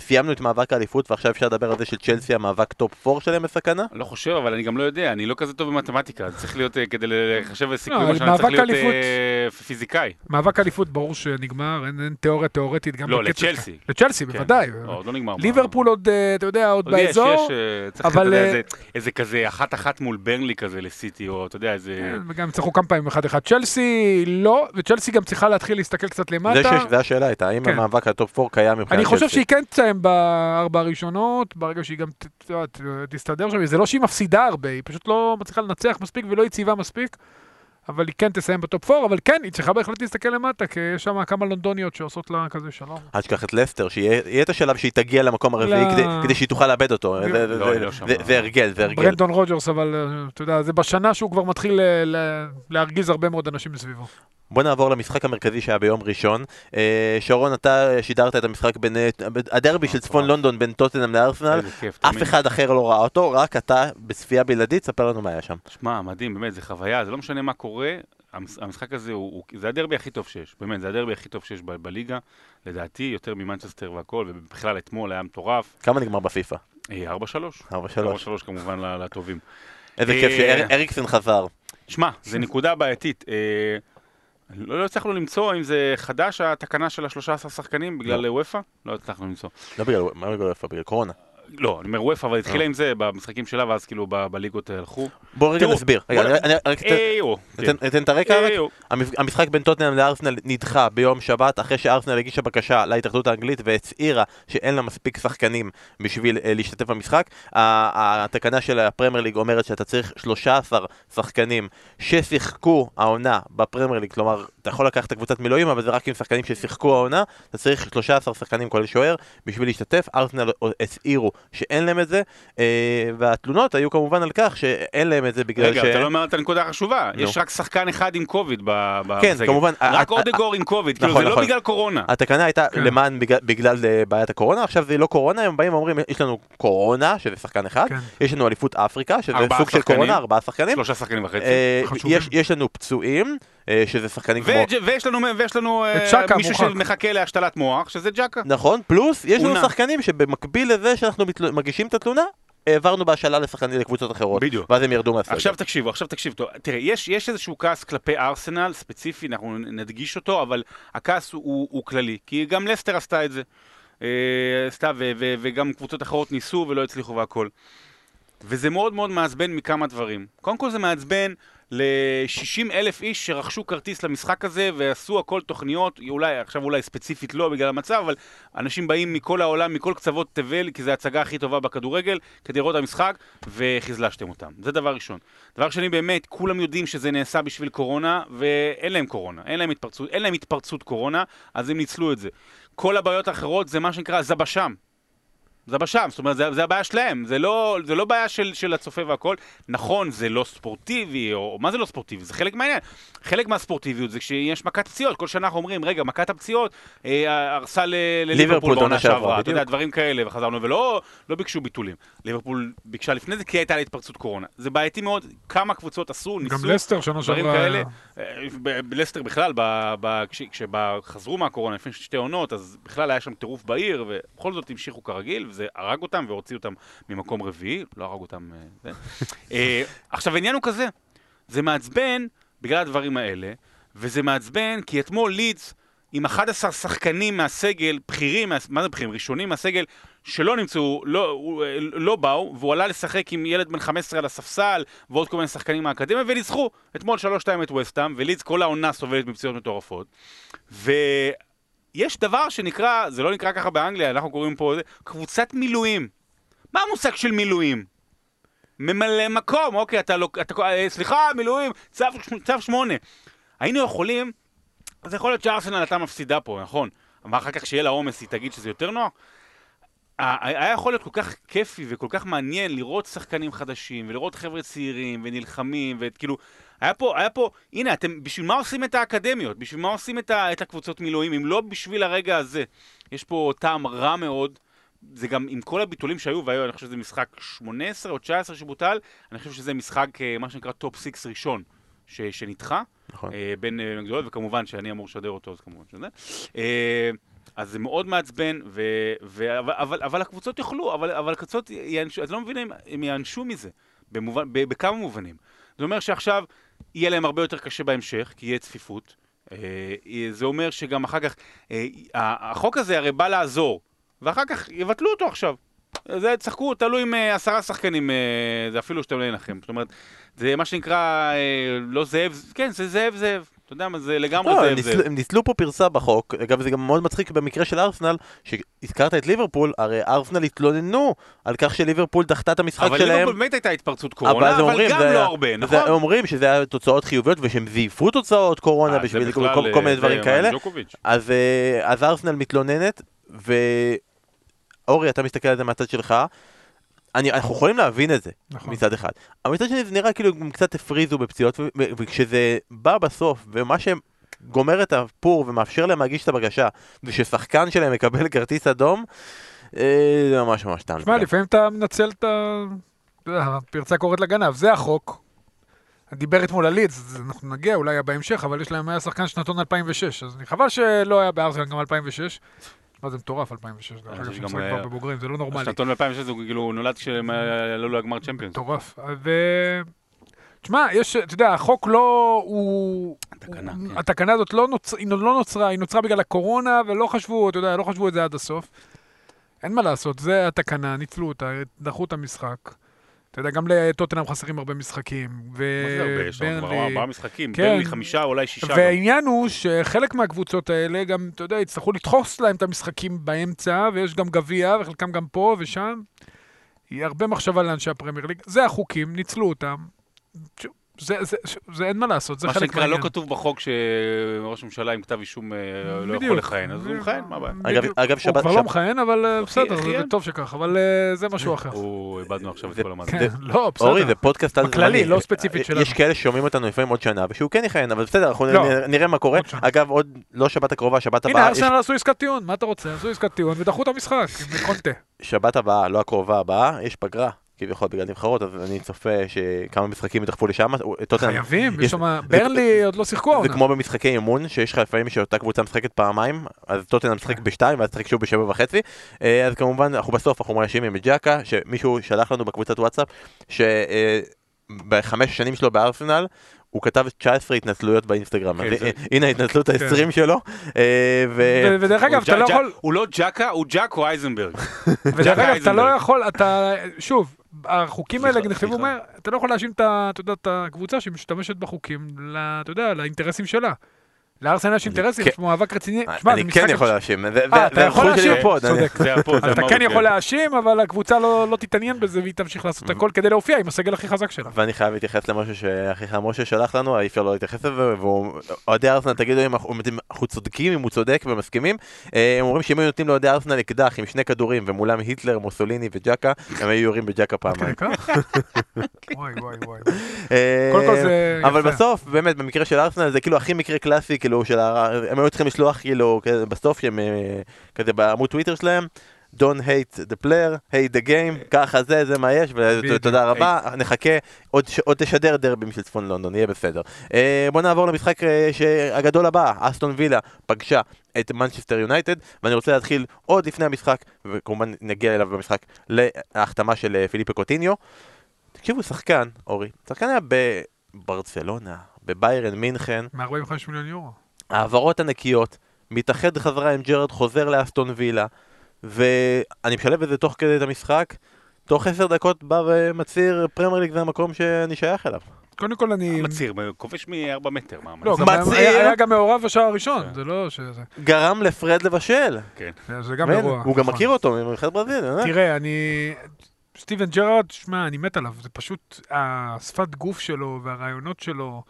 שסיימנו את מאבק האליפות ועכשיו אפשר לדבר על זה שצ'לסי המאבק טופ 4 שלהם בסכנה? לא חושב, אבל אני גם לא יודע, אני לא כזה טוב במתמטיקה, זה צריך להיות, אה, כדי לחשב סיכויים, לא, השנה צריך להיות אליפות. אה, פיזיקאי. מאבק אליפות ברור שנגמר, אין, אין תיאוריה תיאורטית גם לא, לצ'לסי. לצ'לסי, כן. בוודאי. לא, עוד לא נגמר. ליברפול עוד, אה, אתה יודע, עוד עוד יש, באזור. יש, אה, צריך אבל, יודע, איזה- איזה כזה אחת-אחת מול ברנלי כזה לסיטי, או אתה יודע, איזה... כן, וגם ניצחו כמה פעמים אחד אחד. צ'לסי לא, וצ'לסי גם צריכה להתחיל להסתכל קצת זה למטה. זה השאלה הייתה, האם כן. המאבק הטופ 4 קיים מבחינת אני חושב צ'לסי? שהיא כן תסיים בארבע הראשונות, ברגע שהיא גם ת- ת- ת- תסתדר שם, זה לא שהיא מפסידה הרבה, היא פשוט לא מצליחה לנצח מספיק ולא יציבה מספיק, אבל היא כן תסיים בטופ 4, אבל כן, היא צריכה בהחלט להסתכל למטה, כי יש שם כמה לונדוניות שעושות לה כזה שלום. אל תשכח את לסטר, שיהיה את השלב שהיא תגיע למקום הרביעי לא. כדי- כדי שהיא תוכל לאבד אותו. זה- זה- לא, זה- לא זה הרגל, זה הרגל. ברנדון רוג'רס, אבל אה, אתה יודע, זה בשנה שהוא כבר מתחיל אה, ל- להרגיז הרבה מאוד אנשים מסביבו. בוא נעבור למשחק המרכזי שהיה ביום ראשון. אה, שרון, אתה שידרת את המשחק בין... אה, הדרבי של צפון לונדון בין טוטנאם לארסנל. אף. אחד אחר לא ראה אותו, רק אתה בצפייה בלעדית, ספר לנו מה היה שם. שמע, מדהים, באמת, זה חוויה, זה לא משנה מה קורה, המש- המשחק הזה הוא, הוא, זה הדרבי הכי טוב שיש, באמת, זה הדרבי הכי טוב שיש ב- בליגה, לדעתי, יותר ממנצ'סטר והכל, ובכלל אתמול היה מטורף. כמה נגמר בפיפא? אה, 4-3. 4-3. 4-3 כמובן לטובים. איזה אה, כיף שאריקסן חזר. שמע, זה נקודה בעייתית. לא, לא הצלחנו למצוא אם זה חדש, התקנה של ה-13 שחקנים בגלל וופא? לא הצלחנו למצוא. לא בגלל, מה בגלל איפה? בגלל קורונה. לא, אני אומר וופא, אבל התחילה אה. עם זה במשחקים שלה, ואז כאילו בליגות הלכו. בוא רגע נסביר. אני- רק אתן- ניתן את הרקע המשחק בין טוטנאם לארסנל נדחה ביום שבת אחרי שארסנל הגישה בקשה להתאחדות האנגלית והצהירה שאין לה מספיק שחקנים בשביל אה, להשתתף במשחק. התקנה של הפרמייר ליג אומרת שאתה צריך 13 שחקנים ששיחקו העונה בפרמייר ליג, כלומר אתה יכול לקחת את הקבוצת מילואים אבל זה רק עם שחקנים ששיחקו העונה, אתה צריך 13 שחקנים כולל שוער בשביל להשתתף. ארסנל הצהירו שאין להם את זה אה, והתלונות היו כמובן על כך שאין להם את זה בגלל רגע, ש... אתה לא אומר את הנקודה החשובה. נו. יש רק שחקן אחד עם קוביד ב- ב- כן, בסגל. כמובן. רק ה- ה- אודגור עם קוביד, כאילו נכון, זה לא נכון. בגלל קורונה. התקנה הייתה כן. למען בגלל, בגלל אה, בעיית הקורונה, עכשיו זה לא קורונה, הם באים ואומרים יש לנו קורונה, שזה שחקן אחד, כן. יש לנו אליפות אפריקה, שזה ארבעה סוג של שחקנים. קורונה, ארבעה שחקנים, שלושה שחקנים וחצי. אה. יש, יש לנו פצועים, אה, שזה שחקנים כמו... ויש לנו, ויש לנו אה, מישהו. שמחכה להשתלת מוח, שזה ג'קה. נכון, פלוס יש לנו. שחקנים שבמקביל לזה שאנחנו מתל... מגישים את התלונה, העברנו בהשאלה לשחקנים לקבוצות אחרות, בדיוק. ואז הם ירדו מהסגל. עכשיו תקשיבו, עכשיו תקשיבו, טוב, תראה, יש, יש איזשהו כעס כלפי ארסנל, ספציפי, אנחנו נדגיש אותו, אבל הכעס הוא, הוא, הוא כללי, כי גם לסטר עשתה את זה. אה, עשתה, ו, ו, וגם קבוצות אחרות ניסו ולא הצליחו והכל. וזה מאוד מאוד מעצבן מכמה דברים. קודם כל זה מעצבן ל-60 אלף איש שרכשו כרטיס למשחק הזה ועשו הכל תוכניות, אולי, עכשיו אולי ספציפית לא בגלל המצב, אבל אנשים באים מכל העולם, מכל קצוות תבל, כי זו ההצגה הכי טובה בכדורגל, כדי לראות את המשחק, וחזלשתם אותם. זה דבר ראשון. דבר שני, באמת, כולם יודעים שזה נעשה בשביל קורונה, ואין להם קורונה, אין להם התפרצות, אין להם התפרצות קורונה, אז הם ניצלו את זה. כל הבעיות האחרות זה מה שנקרא זבש"ם. זה בשם, זאת אומרת, זה, זה הבעיה שלהם, זה לא, זה לא בעיה של, של הצופה והכל. נכון, זה לא ספורטיבי, או מה זה לא ספורטיבי? זה חלק מהעניין. חלק מהספורטיביות זה כשיש מכת פציעות, כל שנה אנחנו אומרים, רגע, מכת הפציעות אה, הרסה ל- ליברפול לליברפול בעונה שעברה, אתה. יודע, דברים כאלה, וחזרנו, ולא לא ביקשו ביטולים. ליברפול ביקשה לפני זה כי הייתה לה התפרצות קורונה. זה בעייתי מאוד, כמה קבוצות עשו, ניסו. גם לסטר שנה דברים שעברה... כאלה. אה, ב- בלסטר בכלל, ב- ב- כש- כשחזרו מהקורונה לפני שתי עונות, אז בכלל היה שם טירוף בעיר, ובכל זאת המשיכו כרגיל, וזה הרג אותם והוציא אותם ממקום רביעי, לא הרג אותם... אה. אה, עכשיו, העניין הוא כזה, זה מעצבן בגלל הדברים האלה, וזה מעצבן כי אתמול לידס עם 11 שחקנים מהסגל, בכירים, מה- זה בכירים? ראשונים מהסגל, שלא נמצאו, לא, אה, לא באו, והוא עלה לשחק עם ילד בן 15 על הספסל, ועוד כל מיני שחקנים מהאקדמיה, וניצחו אתמול 3-2 את וסטאם, ולידס כל העונה סובלת מפציעות מטורפות. ויש דבר שנקרא, זה לא נקרא ככה באנגליה, אנחנו קוראים פה, קבוצת מילואים. מה המושג של מילואים? ממלא מקום, אוקיי, אתה לא, אתה, אה, סליחה, מילואים, צו, צו שמונה. היינו יכולים, אז יכול להיות שארסנל הייתה מפסידה פה, נכון? אבל אחר כך שיהיה לה עומס היא תגיד שזה יותר נוח? היה יכול להיות כל כך כיפי וכל כך מעניין לראות שחקנים חדשים ולראות חבר'ה צעירים ונלחמים וכאילו היה פה, היה פה, הנה אתם, בשביל מה עושים את האקדמיות? בשביל מה עושים את, ה, את הקבוצות מילואים אם לא בשביל הרגע הזה? יש פה טעם רע מאוד, זה גם עם כל הביטולים שהיו והיו, אני חושב שזה משחק 18 או 19 שבוטל, אני חושב שזה משחק, אה, מה שנקרא טופ 6 ראשון ש, שנדחה. נכון. אה, בין אה, גדולות, וכמובן שאני אמור לשדר אותו, אז כמובן שזה. אה, אז זה מאוד מעצבן, ו, ו, אבל, אבל, אבל הקבוצות יוכלו, אבל, אבל הקבוצות יענשו, אז לא מבין אם הם יענשו מזה, במובן, ב, בכמה מובנים. זה אומר שעכשיו יהיה להם הרבה יותר קשה בהמשך, כי יהיה צפיפות. אה, זה אומר שגם אחר כך, אה, החוק הזה הרי בא לעזור, ואחר כך יבטלו אותו עכשיו. זה צחקו, תלו עם אה, עשרה שחקנים, אה, זה אפילו שאתם לא ינחם. זאת אומרת, זה מה שנקרא, אה, לא זאב, כן, זה זאב זאב. אתה יודע מה, זה לגמרי לא, זה הבדל. הם ניצלו פה פרצה בחוק, אגב זה גם מאוד מצחיק במקרה של ארסנל, שהזכרת את ליברפול, הרי ארסנל התלוננו על כך שליברפול דחתה את המשחק אבל שלהם. ליברפול באמת הייתה התפרצות קורונה, אבל גם זה לא הרבה, זה- נכון? אומרים שזה היה תוצאות חיוביות ושהם זייפו תוצאות קורונה אה, זה בשביל כל, כל מיני אה, דברים זה כאלה. אה, אז ארסנל מתלוננת, ואורי, אתה מסתכל על זה מהצד שלך. אני, אנחנו יכולים להבין את זה נכון. מצד אחד, אבל מצד שני זה נראה כאילו הם קצת הפריזו בפציעות, וכשזה בא בסוף, ומה שגומר את הפור ומאפשר להם להגיש את הבקשה, זה ששחקן שלהם מקבל כרטיס אדום, אה, זה ממש ממש טעם. תשמע, לפעמים אתה מנצל את ה... הפרצה קוראת לגנב, זה החוק. דיבר אתמול על לידס, אנחנו נגיע אולי בהמשך, אבל יש להם היה שחקן שנתון 2006, אז חבל שלא היה בארסנל גם 2006. מה זה מטורף 2006, דרך אגב, שמשחק שגם, כבר בבוגרים, זה לא נורמלי. שנתון ב-2006 הוא כאילו נולד כשהם אה, עלו לגמר צ'מפיונס. מטורף. ו... תשמע, יש, אתה יודע, החוק לא, הוא... התקנה, הוא- כן. התקנה הזאת לא, נוצ... היא לא נוצרה, היא נוצרה בגלל הקורונה, ולא חשבו, אתה יודע, לא חשבו את זה עד הסוף. אין מה לעשות, זה התקנה, ניצלו אותה, דחו את המשחק. אתה יודע, גם לטוטנאם חסרים הרבה משחקים. ו... מה זה הרבה? יש לנו כבר ברנלי- ארבעה משחקים, כן. ברלי חמישה, אולי שישה. גם. והעניין הוא שחלק מהקבוצות האלה גם, אתה יודע, יצטרכו לדחוס להם את המשחקים באמצע, ויש גם גביע, וחלקם גם פה ושם. יהיה הרבה מחשבה לאנשי הפרמייר ליג. זה החוקים, ניצלו אותם. שוב, זה, זה, זה אין מה לעשות, זה מה חלק שנקרא, לא מהעניין. כתוב בחוק שראש ממשלה עם כתב אישום אה, לא יכול. לכהן, אז הוא מכהן, מה הבעיה? אגב-. אגב, הוא שבת- כבר לא שבת- מכהן, אבל אה, בסדר, זה-. זה טוב שכך, אבל אה, זה משהו אחר. הוא, איבדנו עכשיו את זה- כל המאזין. כן, לא, בסדר. אורי, זה פודקאסט על בכללי. לא ספציפית שלנו. יש כאלה ששומעים אותנו לפעמים עוד שנה, ושהוא כן יכהן, אבל בסדר, אנחנו לא. נראה מה קורה. אגב, עוד לא שבת הקרובה, שבת הנה, הבאה, יש- ארסנל עשו עסקת טיעון, מה אתה רוצה? עשו עסקת טיעון ודחו את המשחק עם קונטה. שבת הבאה, לא הקרובה הבאה, יש פגרה, כביכול בגלל נבחרות, אז אני צופה שכמה משחקים ידחפו לשם. חייבים, יש- שם, ברנלי עוד לא שיחקו זה העונה. כמו במשחקי אימון, שיש לך לפעמים שאותה קבוצה משחקת פעמיים, אז טוטנאם משחק כן. בשתיים, ואז תשחק שוב בשבע וחצי. אה, אז כמובן, אנחנו בסוף, אנחנו מאשימים את ג'קה, שמישהו שלח לנו בקבוצת וואטסאפ, שבחמש שנים שלו בארסנל, הוא כתב 19 התנצלויות באינסטגרם. כן, אז זה- אה, הנה ההתנצלות כן. ה-20 שלו. אה, ו- ו- ודרך אגב, אתה ג'ק- לא יכול, הוא לא ג'קה, הוא ג'קו אייזנברג. ודרך אגב, אתה. לא יכול, אתה, שוב, החוקים האלה נכתבו. מהר, אתה לא יכול להאשים את הקבוצה שמשתמשת בחוקים, אתה יודע, לאינטרסים שלה. לארסנל יש אינטרסים, כן- יש מאבק רציני. אני כן יכול להאשים, זה- צודק. זה הפוד, אתה כן יכול להאשים, אבל הקבוצה לא לא תתעניין בזה והיא תמשיך לעשות הכל כדי להופיע עם הסגל הכי חזק שלה. ואני חייב להתייחס למשהו שאחיך משה שלח לנו, אי אפשר לא להתייחס לזה, ואוהדי ארסנל, תגידו אם אנחנו צודקים, אם הוא צודק ומסכימים. אה, הם אומרים שאם היו נותנים לאוהדי ארסנל אקדח עם שני כדורים, ומולם היטלר, מוסוליני וג'קה, הם היו יורים בג'קה פעמיים. וואי. אה, אבל. בסוף, באמת, במקרה של ארסנל זה כאילו הכי מקרה קלאסי, כאילו, של ה... הם היו צריכים לשלוח כאילו, בסוף, שהם אה, כזה בעמוד טוויטר שלהם. Don't hate the player, hate the game, ככה זה, זה מה יש. ותודה רבה, נחכה, עוד, עוד תשדר דרבים של צפון לונדון, יהיה בסדר. אה, בוא נעבור למשחק אה, הגדול הבא, אסטון וילה פגשה את מנצ'סטר יונייטד, ואני רוצה להתחיל עוד לפני המשחק, וכמובן נגיע אליו במשחק, להחתמה של אה, פיליפה קוטיניו. תקשיבו, שחקן, אורי, שחקן היה בברצלונה, בביירן מינכן, מ-45 מיליון יורו. העברות הנקיות, מתאחד חזרה עם ג'רארד, חוזר לאסטון וילה, ואני משלב את זה תוך כדי את המשחק, תוך עשר דקות בא ומצהיר פרמייר ליג זה המקום שאני שייך אליו. קודם כל אני... מצהיר, כובש מ-4 מטר, מה לא, מצהיר? היה-. היה גם מעורב בשער הראשון, כן. זה לא שזה... גרם לפרד לבשל. כן. זה גם אירוע. הוא גם נכון. מכיר אותו מנבחרת ברזיל, אה? תראה, אני... סטיבן ג'רארד, שמע, אני מת עליו. זה פשוט השפת גוף שלו והרעיונות שלו,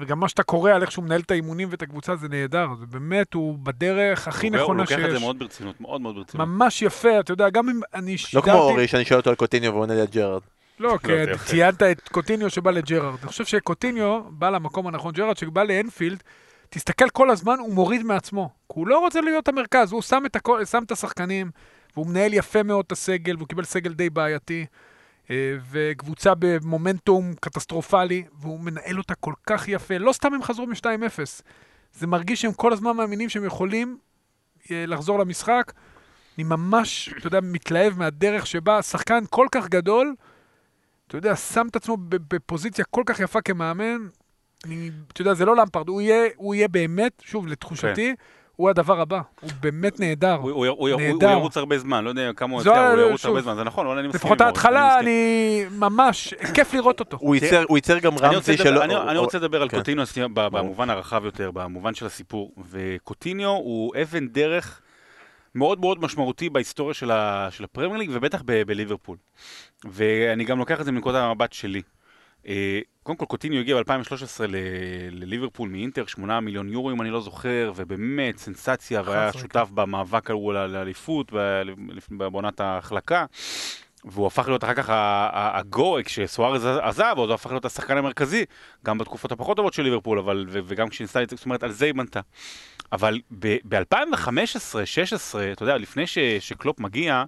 וגם מה שאתה קורא על איך שהוא מנהל את האימונים ואת הקבוצה, זה נהדר. זה באמת, הוא בדרך הכי הוא נכונה לוקח את זה שיש. מאוד ברצינות, מאוד מאוד ברצינות. ממש יפה, אתה יודע, גם אם אני לא שידרתי... כמו אורי שאני שואל אותו על קוטיניו והוא עונה לי על ג'רארד. לא, כי יפה. ציינת את קוטיניו שבא לג'רארד. אני חושב שקוטיניו בא למקום הנכון. ג'רארד שבא לאנפילד, תסתכל כל הזמן, הוא מוריד מעצמו. כי הוא לא רוצה להיות המרכז, הוא שם את, הכל, שם את השחקנים, והוא מנהל יפה מאוד את הסגל, והוא קיבל סגל די בעייתי, וקבוצה במומנטום קטסטרופלי, והוא מנהל אותה כל כך יפה. לא סתם הם חזרו מ-2-0. זה מרגיש שהם כל הזמן מאמינים שהם יכולים אה, לחזור למשחק. אני ממש, אתה יודע, מתלהב מהדרך שבה שחקן כל כך גדול, אתה יודע, שם את עצמו בפוזיציה כל כך יפה כמאמן. אני, אתה יודע, זה לא למפרד, הוא יהיה, הוא יהיה באמת, שוב, לתחושתי, כן. הוא הדבר הבא, הוא באמת נהדר. הוא- הוא- הוא- הוא- נהדר. הוא ירוץ הרבה זמן, לא יודע כמה הוא ה- הוא ירוץ שוב, הרבה זמן, זה נכון, אבל אני מסכים לפחות ההתחלה. אני ממש, כיף לראות אותו. הוא ייצר- הוא ייצר גם אני רוצה רמזי לדבר- שלא... אני- אני רוצה לדבר על כן. קוטיניו במובן הרחב יותר, במובן של הסיפור. וקוטיניו הוא אבן דרך מאוד מאוד משמעותי בהיסטוריה של הפרמייר ליג, ובטח ב- בליברפול. ואני גם לוקח את זה מנקודת המבט שלי. אה, קודם כל, קוטיניו הגיע ב-2013 לליברפול מאינטר, 8 מיליון יורו אם אני לא זוכר, ובאמת סנסציה, והיה שותף במאבק ההוא על האליפות, בעונת ההחלקה. והוא הפך להיות אחר כך ה- ה- הגו, כשסוארז עזב, הוא הפך להיות השחקן המרכזי, גם בתקופות הפחות טובות של ליברפול, אבל, וגם כשניסתה, זאת אומרת, על זה היא בנתה. אבל ב-2015-2016, אתה יודע, לפני ש- שקלופ מגיע,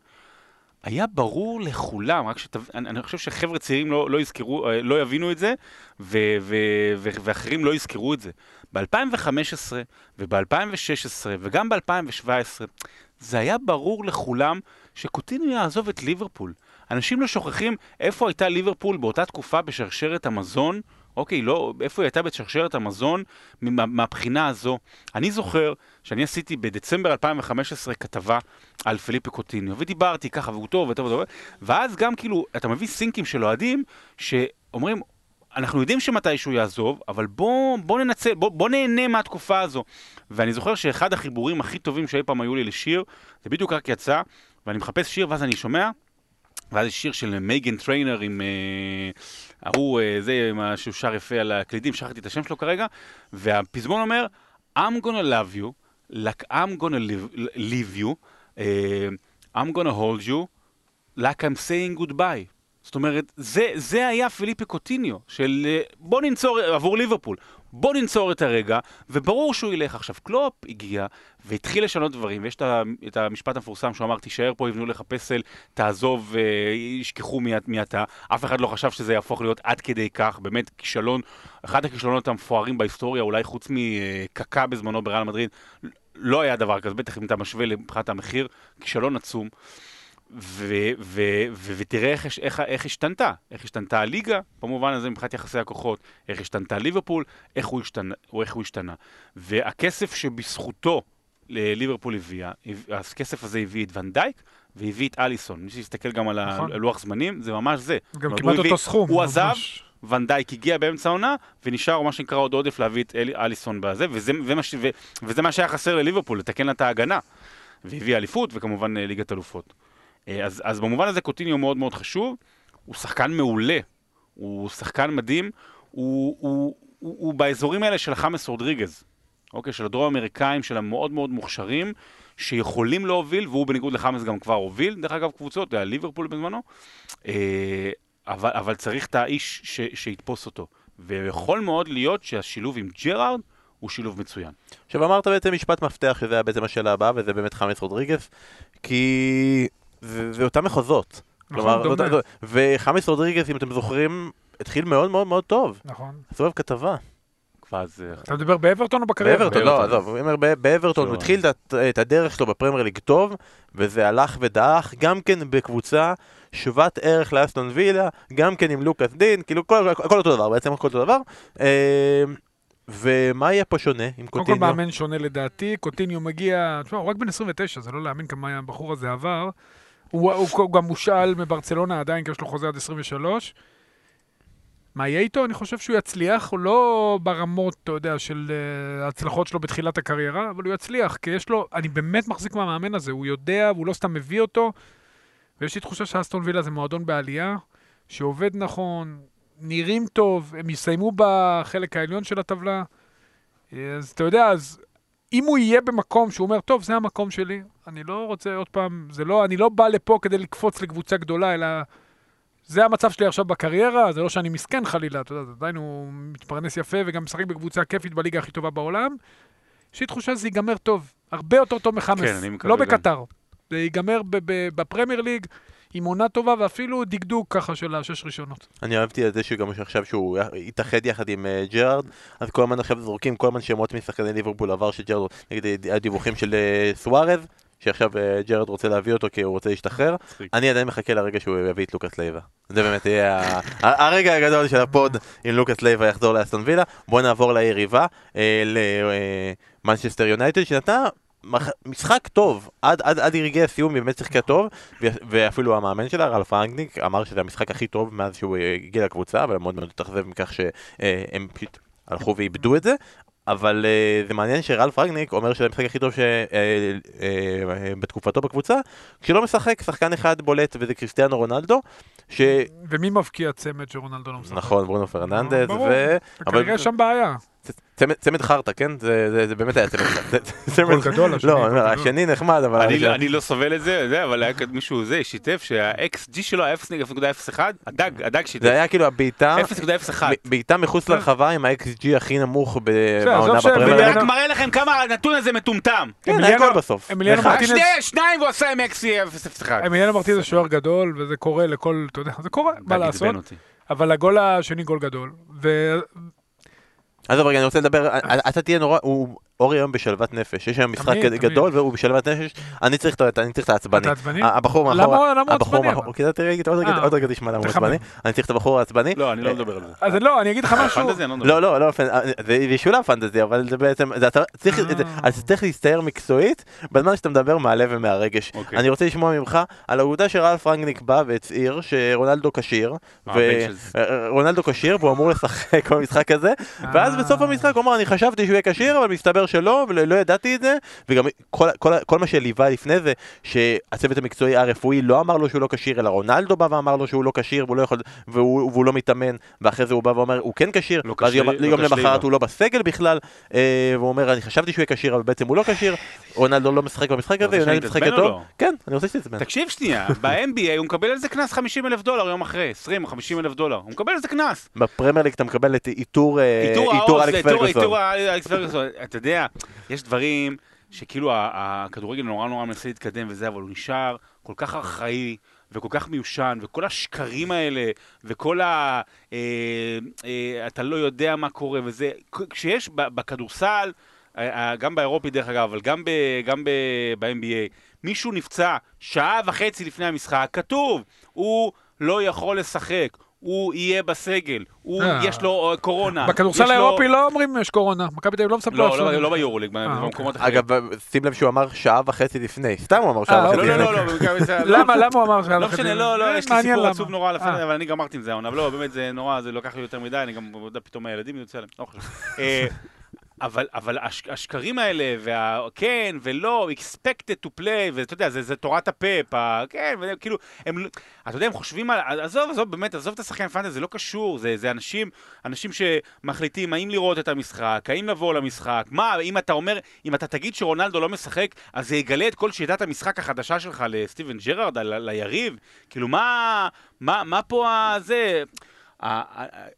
היה ברור לכולם, רק שתב... אני, אני חושב שחבר'ה צעירים לא, לא יזכרו, אה, לא יבינו את זה, ו- ו- ו- ואחרים לא יזכרו את זה. ב-2015 וב-2016 וגם ב-2017, זה היה ברור לכולם שקוטיניו יעזוב את ליברפול. אנשים לא שוכחים איפה הייתה ליברפול באותה תקופה בשרשרת המזון, אוקיי, לא, איפה היא הייתה בשרשרת המזון מה- מהבחינה הזו. אני זוכר שאני עשיתי בדצמבר 2015 כתבה על פליפה קוטיניו, ודיברתי ככה, והוא טוב, וטוב, וטוב, ואז גם כאילו, אתה מביא סינקים של אוהדים, שאומרים, אנחנו יודעים שמתישהו יעזוב, אבל בוא, בוא ננצל, בוא, בוא נהנה מהתקופה הזו. ואני זוכר שאחד החיבורים הכי טובים שאי פעם היו לי לשיר, זה בדיוק רק יצא, ואני מחפש שיר, ואז אני שומע, ואז יש שיר של מייגן טריינר עם אה, ההוא, אה, זה, שהוא שר יפה על הקלידים, שכחתי את השם שלו כרגע, והפזמון אומר, I'm gonna love you, like I'm gonna live, leave you, אה, I'm gonna hold you, like I'm saying goodbye. זאת אומרת, זה, זה היה פיליפי קוטיניו, של אה, בוא ננצור, עבור ליברפול, בוא ננצור את הרגע, וברור שהוא ילך. עכשיו, קלופ הגיע והתחיל לשנות דברים, ויש את המשפט המפורסם שהוא אמר, תישאר פה, יבנו לך פסל, תעזוב, אה, ישכחו מי, אתה. אף אחד לא חשב שזה יהפוך להיות עד כדי כך, באמת כישלון, אחד הכישלונות המפוארים בהיסטוריה, אולי חוץ מקקה בזמנו בריאל מדריד, לא היה דבר כזה, בטח אם אתה משווה מבחינת המחיר, כישלון עצום. ותראה איך, איך, איך השתנתה, איך השתנתה הליגה, במובן הזה מבחינת יחסי הכוחות, איך השתנתה ליברפול, איך הוא השתנה. או איך הוא השתנה. והכסף שבזכותו ל- ליברפול הביאה, הביא- הכסף הזה הביא את ונדייק והביא את אליסון. מי שיסתכל גם על נכון. הלוח זמנים, זה ממש זה. גם כמעט הוא הביא- אותו סכום. הוא ממש. עזב, ונדייק הגיע באמצע העונה, ונשאר מה שנקרא עוד עודף להביא את אלי, אליסון בזה, וזה, ומה, ש- ו, וזה מה שהיה חסר לליברפול, לתקן לה את ההגנה. והביא אליפות, וכמובן אה, ליגת אלופות. אה, אז, אז במובן הזה קוטיניו מאוד מאוד חשוב, הוא שחקן מעולה, הוא שחקן מדהים, הוא, הוא, הוא, הוא באזורים האלה של חמאס רודריגז, אוקיי, של הדרום האמריקאים, של המאוד מאוד מוכשרים, שיכולים להוביל, והוא בניגוד לחאמס גם כבר הוביל, דרך אגב, קבוצות, היה ליברפול בזמנו, אה, אבל, אבל צריך את האיש ש, שיתפוס אותו. ויכול מאוד להיות שהשילוב עם ג'רארד הוא שילוב מצוין. עכשיו אמרת בעצם משפט מפתח שזה היה בעצם השאלה הבאה וזה באמת חאמס רודריגס כי זה, זה אותם מחוזות. נכון, דומה. אותה- וחאמס רודריגס אם אתם זוכרים התחיל מאוד מאוד מאוד טוב. נכון. עשו עליו כתבה. אתה מדבר באברטון או בקריירה? באברטון, לא. עזוב, הוא אומר ב- באברטון הוא לא. התחיל את- הדרך שלו בפרמייר ליג טוב וזה הלך ודעך גם כן בקבוצה שוות ערך לאסטון וילה, גם כן עם לוקאס דין, כאילו כל הכל אותו דבר, בעצם הכל אותו דבר. אה, ומה יהיה פה שונה עם קודם כל קוטיניו? מאמן שונה לדעתי, קוטיניו מגיע, תשמע, הוא רק בן 29, זה לא להאמין כמה הבחור הזה עבר. הוא, הוא, הוא גם מושאל מברצלונה עדיין, כי יש לו חוזה עד 23. מה יהיה איתו? אני חושב שהוא יצליח, הוא לא ברמות, אתה יודע, של uh, ההצלחות שלו בתחילת הקריירה, אבל הוא יצליח, כי יש לו, אני באמת מחזיק מהמאמן הזה, הוא יודע, והוא לא סתם מביא אותו, ויש לי תחושה שאסטון וילה זה מועדון בעלייה, שעובד נכון, נראים טוב, הם יסיימו בחלק העליון של הטבלה. אז אתה יודע, אז אם הוא יהיה במקום שהוא אומר, טוב, זה המקום שלי, אני לא רוצה עוד פעם, זה לא, אני לא בא לפה כדי לקפוץ לקבוצה גדולה, אלא זה המצב שלי עכשיו בקריירה, זה לא שאני מסכן חלילה, אתה יודע, עדיין הוא מתפרנס יפה וגם משחק בקבוצה כיפית בליגה הכי טובה בעולם. יש לי תחושה שזה ייגמר טוב, הרבה יותר טוב מחמאס, כן, לא. בקטר. זה ייגמר ב- ב- בפרמייר ליג עם עונה טובה ואפילו דקדוק ככה של השש ראשונות. אני אהבתי את זה שגם עכשיו שהוא התאחד יחד עם אה, ג'רארד, אז כל הזמן עכשיו זורקים כל הזמן שמות משחקני ליברפול עבר של ג'רארד, נגיד הדיווחים של אה, סוארז, שעכשיו אה, ג'רארד רוצה להביא אותו כי הוא רוצה להשתחרר. אני עדיין מחכה לרגע שהוא יביא את לוקאס לייבה. זה באמת יהיה הרגע הגדול של ה pod אם לוקאס לייבה יחזור לאסטון וילה. בוא נעבור ליריבה, למנצ'סטר יונייטד, שנתנה משחק טוב, עד, עד, עד רגעי הסיום באמת שיחקה טוב, ואפילו המאמן שלה, רלף רנגניק, אמר שזה המשחק הכי טוב מאז שהוא אה, הגיע לקבוצה, אבל מאוד מאוד התאכזב מכך שהם פשוט הלכו ואיבדו את זה. אבל uh, זה מעניין שרלף רגניק אומר שזה המשחק הכי טוב שבתקופתו בקבוצה, כשלא משחק שחקן אחד בולט וזה קריסטיאנו רונלדו, שנכון, ומי מבקיע צמד שרונלדו לא משחק? ברונו פרננדז, ברור. ו... אבל- כנראה יש שם בעיה. צמד, חרטא, כן? זה, זה, זה באמת היה צמד חרטא. זה- גול צמד- גדול, השני, לא. השני נחמד, אבל... אני, לא- אני לא סובל את זה, זה, אבל היה כאן מישהו זה, שיתף שה-XG שלו היה 0.01, הדג, הדג שיתף. זה היה כאילו הבעיטה, 0.01. מ- בעיטה מחוץ כן. לרחבה עם ה-XG הכי נמוך בעונה בפרמייר. אמיליאנו- רק מראה לכם כמה הנתון הזה מטומטם. כן, היה גול בסוף. שניים והוא עשה עם XG 0.01. אמיליאנו מרטינז זה שוער גדול, וזה קורה לכל, אתה יודע, זה קורה, מה לעשות? אבל הגול השני גול גדול. עזוב רגע, אני רוצה לדבר, אתה תהיה נורא, הוא אורי היום בשלוות נפש, יש היום משחק תמיד, תמיד. גדול והוא בשלוות נפש, אני צריך את העצבני. אתה עצבני? הבחור מאחורה, למה הוא הבחור עצבני? כי אתה תראה, עוד רגע- אה, עוד רגע תשמע למה הוא. עצבני, אני צריך את הבחור העצבני. לא, אני לא מדבר על זה. אז לא, אני אגיד לך משהו. פנטזי, אני לא מדבר. לא, לא, לא, פנ- זה ישולה פנטזי, אבל זה בעצם, אתה צריך, אה. להסתער מקצועית בזמן שאתה מדבר מהלב ומהרגש. אוקיי. אני רוצה לשמוע ממך על העובדה שרלף רנגניק בא והצהיר שרונלדו כשיר, אה. ורונלדו כשיר והוא אמור לשחק במשחק הזה, ואז אה. בסוף המשחק הוא אמר אני חשבתי שהוא יהיה כשיר אבל מסתבר שלא ולא לא ידעתי את זה וגם כל, כל, כל מה שליווה לפני זה שהצוות המקצועי הרפואי לא אמר לו שהוא לא כשיר אלא רונלדו בא ואמר לו שהוא לא כשיר והוא לא יכול והוא, והוא לא מתאמן ואחרי זה הוא בא ואומר הוא כן כשיר לא ואז יום, לא יום למחרת לו. הוא לא בסגל בכלל אה, והוא אומר אני חשבתי שהוא יהיה כשיר אבל בעצם הוא לא כשיר רונלדו לא משחק במשחק הזה רוצה רונלדו משחק טוב לא? כן אני רוצה שתתעצבן תקשיב שנייה, ב-NBA הוא מקבל על זה קנס 50 אלף דולר יום אחרי, 20 או 50 אלף דולר. הוא מקבל על זה קנס. בפרמייר ליג אתה מקבל את עיטור אה, איתור איתור אלכס פרגוסון. אתה יודע, יש דברים שכאילו הכדורגל נורא נורא מנסה להתקדם וזה, אבל הוא נשאר כל כך ארכאי. וכל כך מיושן, וכל השקרים האלה, וכל ה... אה, אה, אתה לא יודע מה קורה, וזה... כשיש בכדורסל, גם באירופי דרך אגב, אבל גם, ב, גם ב, ב-NBA, מישהו נפצע שעה וחצי לפני המשחק, כתוב, הוא לא יכול לשחק, הוא יהיה בסגל, הוא, אה. יש לו אה, קורונה. בכדורסל האירופי לא אומרים יש קורונה. מכבי תל אביב לא מספר לא, לא, לא ביורוליג, אה, במקומות אחרים. אגב שים לב שהוא אמר שעה וחצי לפני סתם הוא אמר שעה וחצי לא, אוקיי. לא, לפני לא, לא, תל- לא, למה, למה הוא אמר שהיה לא לך משנה, את זה? לא, לא, יש לי סיפור. עצוב נורא לפני. אבל אני גמרתי עם זה העונה, אבל לא, באמת זה נורא, זה לוקח לי יותר מדי, אני גם פתאום הילדים יוצא להם, לא חשוב. אבל, אבל הש, השקרים האלה, והכן ולא, expected to play, ואתה יודע, זה, זה תורת הפאפ, כן, וכאילו, הם, לא- אתה יודע, הם חושבים על, עזוב, עזוב, באמת, עזוב את השחקן פנטזי, זה לא קשור, זה, זה אנשים, אנשים שמחליטים האם לראות את המשחק, האם לבוא למשחק, מה, אם אתה אומר, אם אתה תגיד שרונלדו לא משחק, אז זה יגלה את כל שיטת המשחק החדשה שלך לסטיבן ג'רארד, ליריב, כאילו, מה, מה, מה פה הזה...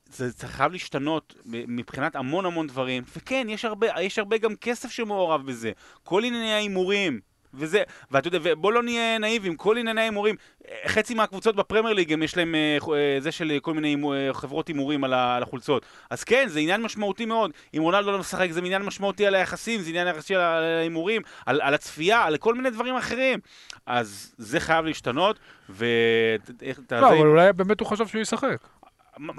זה חייב להשתנות מבחינת המון המון דברים, וכן, יש הרבה, יש הרבה גם כסף שמעורב בזה, כל ענייני ההימורים, וזה, ואתה יודע, ובוא לא נהיה נאיבים, כל ענייני ההימורים, חצי מהקבוצות בפרמייר ליג, הם יש להם אה, אה, זה של כל מיני אה, חברות הימורים על החולצות. אז כן, זה עניין משמעותי מאוד. אם רונלדו לא משחק, זה עניין משמעותי על היחסים, זה עניין יחסי על ההימורים, על, על הצפייה, על כל מיני דברים אחרים. אז זה חייב להשתנות, ו... לא, אבל אולי באמת הוא חשב שהוא ישחק.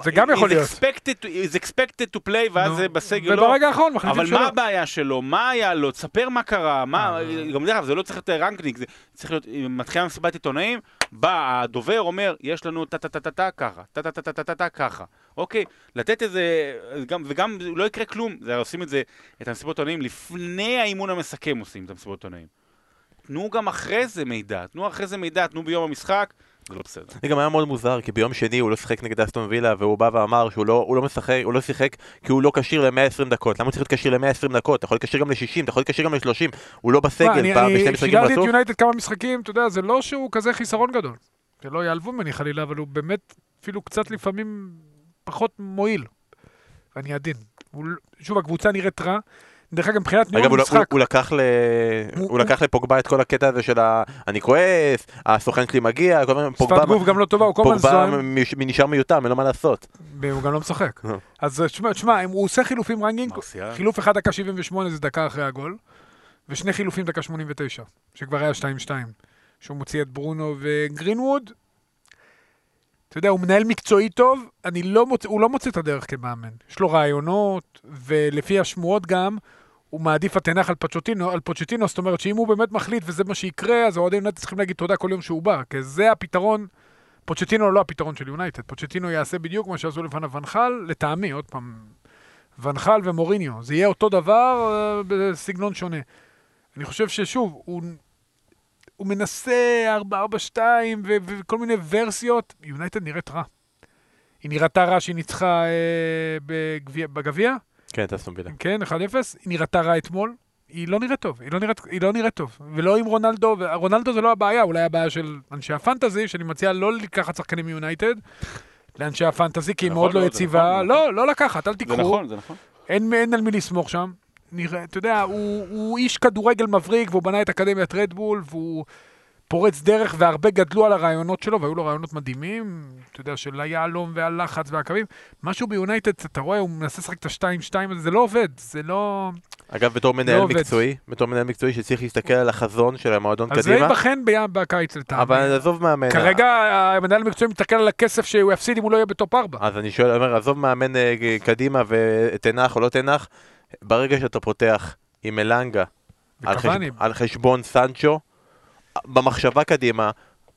זה גם יכול להיות. expected He's expected to play, ואז נו. זה בסגל לא. וברגע האחרון מחליטים אבל שלא. מה הבעיה שלו? מה היה לו? תספר מה קרה, מה... אה. גם דרך אגב, זה לא צריך להיות רנקניק, זה צריך להיות... מתחילה מסיבת עיתונאים, בא הדובר, אומר, יש לנו טה-טה-טה-טה ככה, טה-טה-טה-טה-טה ככה. אוקיי, לתת איזה... גם- וגם לא יקרה כלום, זה עושים את זה, את המסיבות עיתונאים, לפני האימון המסכם עושים את המסיבות עיתונאים. תנו גם אחרי זה מידע, תנו אחרי זה מידע, תנו ביום המשחק, זה לא בסדר. זה גם היה מאוד מוזר, כי ביום שני הוא לא שיחק נגד אסטון וילה, והוא בא ואמר שהוא לא, הוא לא משחק, הוא לא שיחק כי הוא לא כשיר ל-120 דקות. למה הוא צריך להיות כשיר ל-120 דקות? אתה יכול להיות כשיר גם ל-60, אתה יכול להיות כשיר גם ל-30. הוא לא בסגל אני- אני בשני משחקים את רצוף. יונייטד כמה משחקים, אתה יודע, זה לא שהוא כזה חיסרון גדול. שלא יעלבו ממני חלילה, אבל הוא באמת אפילו קצת לפעמים פחות מועיל. ואני עדין. הוא שוב, הקבוצה נראית רע. דרך אגב, מבחינת אגב, ניהול הוא, משחק, הוא, הוא לקח ל... הוא- הוא לקח לפוגבה את כל הקטע הזה של ה... אני כועס, הסוכן שלי מגיע, כל הזמן פוגבה... שפת גוף גם לא טובה, הוא כל הזמן פוגבה זועם, מש- נשאר מיותם, אין לו מה לעשות. והוא גם לא משחק. אה. אז תשמע, תשמע, אם הוא עושה חילופים רנגינג. חילוף אחד דקה 78 זה דקה אחרי הגול, ושני חילופים דקה 89, שכבר היה 2-2, שהוא מוציא את ברונו וגרינווד. אתה יודע, הוא מנהל מקצועי טוב, אני לא מוצא, הוא לא מוצא את הדרך כמאמן. יש לו רעיונות, ולפי השמועות גם, הוא מעדיף התנח על פוצ'טינו, על פוצ'טינו, זאת אומרת שאם הוא באמת מחליט וזה מה שיקרה, אז האוהדים יונייטד צריכים להגיד תודה כל יום שהוא בא, כי זה הפתרון, פוצ'טינו לא הפתרון של יונייטד, פוצ'טינו יעשה בדיוק מה שעשו לפניו ונחל, לטעמי, עוד פעם, ונחל ומוריניו, זה יהיה אותו דבר אה, בסגנון שונה. אני חושב ששוב, הוא, הוא מנסה 4-4-2 ו- וכל מיני ורסיות, יונייטד נראית רע. היא נראתה רע שהיא ניצחה אה, בגביע- כן, את אסטון וילה. כן, 1-0, היא נראתה רע אתמול. היא לא נראית טוב, היא לא נראית, היא לא נראית טוב. ולא עם רונלדו, רונלדו זה לא הבעיה, אולי הבעיה של אנשי הפנטזי, שאני מציע לא לקחת שחקנים מיונייטד, לאנשי הפנטזי, כי היא נכון מאוד לא זה יציבה. נכון, לא, לא לקחת, אל זה תיקחו. נכון, זה נכון. אין, אין על מי לסמוך שם. נראה, אתה יודע, הוא, הוא איש כדורגל מבריק, והוא בנה את אקדמיית רדבול, והוא פורץ דרך, והרבה גדלו על הרעיונות שלו, והיו לו רעיונות מדהימים, אתה יודע, של היהלום והלחץ והקווים. משהו ביונייטד, אתה רואה, הוא מנסה לשחק את השתיים שתיים הזה, זה לא עובד, זה לא... אגב, בתור מנהל עובד. מקצועי, בתור מנהל מקצועי שצריך להסתכל על החזון של המועדון אז זה קדימה, ייבחן בים בקיץ לטעמי. אבל עזוב מאמן. כרגע המנהל המקצועי מסתכל על הכסף שהוא יפסיד אם הוא לא יהיה בטופ 4. אז אני שואל, אומר, עזוב מאמן אה, קדימה ותנח או לא תנח, ברגע שאתה פותח עם אלנגה על, חשב. על חשבון סנצ'ו, במחשבה קדימה,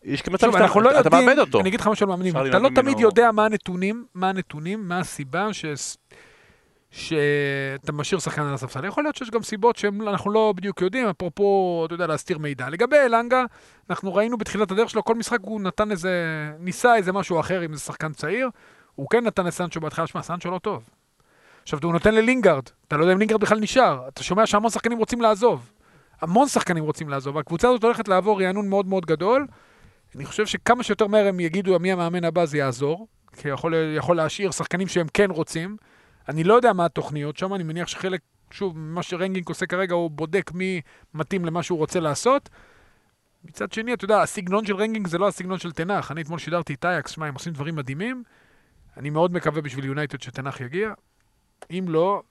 יש מצב שוב, שאתה אנחנו לא אתה יודעים, מאבד אותו. אני אגיד לך משהו על מאמנים, אתה לא תמיד יודע מה הנתונים, מה הנתונים, מה הסיבה ש... שאתה משאיר שחקן על הספסל. יכול להיות שיש גם סיבות שאנחנו לא בדיוק יודעים, אפרופו, אתה יודע, להסתיר מידע. לגבי אלנגה, אנחנו ראינו בתחילת הדרך שלו, כל משחק הוא נתן איזה, ניסה איזה משהו אחר עם איזה שחקן צעיר, הוא כן נתן לסנצ'ו בהתחלה, שמע, סנצ'ו לא טוב. עכשיו, הוא נותן ללינגארד, אתה לא יודע אם לינגארד בכלל נשאר, אתה שומע שהמון שחקנים רוצים לעזוב. המון שחקנים רוצים לעזוב, והקבוצה הזאת הולכת לעבור רענון מאוד מאוד גדול. אני חושב שכמה שיותר מהר הם יגידו מי המאמן הבא זה יעזור, כי יכול, יכול להשאיר שחקנים שהם כן רוצים. אני לא יודע מה התוכניות שם, אני מניח שחלק, שוב, מה שרנגניק עושה כרגע, הוא בודק מי מתאים למה שהוא רוצה לעשות. מצד שני, אתה יודע, הסגנון של רנגניק זה לא הסגנון של תנח. אני אתמול שידרתי את אייאקס, שמע, הם עושים דברים מדהימים. אני מאוד מקווה בשביל יונייטד שטן האח יגיע. אם לא,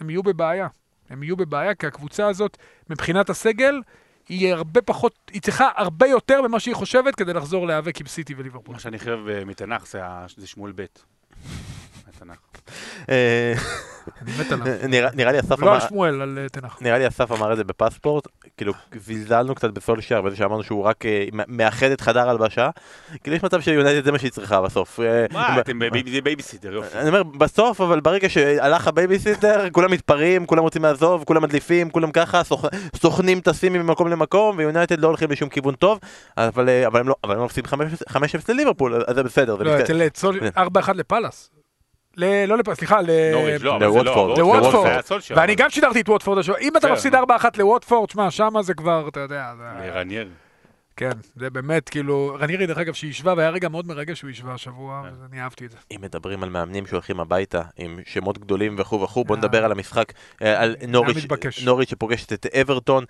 הם יהיו בבעיה. הם יהיו בבעיה, כי הקבוצה הזאת, מבחינת הסגל, היא הרבה פחות, היא צריכה הרבה יותר ממה שהיא חושבת כדי לחזור להיאבק עם סיטי וליברפול. מה שאני חייב אה, מתנ"ך זה זה שמואל ב'. מהתנ"ך. אני מת עליו. נראה לי אסף לא אמר... על שמואל, על אה, תנח. נראה לי אסף אמר את זה בפספורט, כאילו זלזלנו קצת בסולשייר בזה שאמרנו שהוא רק אה, מאחד את חדר הלבשה, כאילו יש מצב שיונייטד זה מה שהיא צריכה בסוף. אה, מה, אתם בייביסיטר, יופי. אני אומר, בסוף, אבל ברגע שהלך הבייביסיטר, כולם מתפרעים, כולם רוצים לעזוב, כולם מדליפים, כולם ככה, סוכ- סוכנים טסים ממקום למקום, ויונייטד לא הולכים לשום כיוון טוב, אבל, אבל הם לא, אבל הם לא מפסידים 5-0 לליברפול, אז זה בסדר, לא. אצל צול- 4-1 לפאלאס. ל- לא לפאלאס, סליחה, ל... נוריץ', לא, לא, לווטפורד. לווטפורד. סולשייר. ואני גם שידרתי את ווטפורד השבוע. אם אתה כן. מפסיד 4-1 לווטפורד, שמע, שמה זה כבר, אתה יודע, זה... כן, זה באמת, כאילו, רנירי, דרך אגב, שהשווה, והיה רגע מאוד מרגש שהוא השווה השבוע, כן. אז אני אהבתי את זה. אם מדברים על מאמנים שהולכים הביתה עם שמות גדולים וכו' וכו', בוא אה. נדבר על המשחק, אה, על נוריץ'. נוריץ' שפוגשת את אברטון,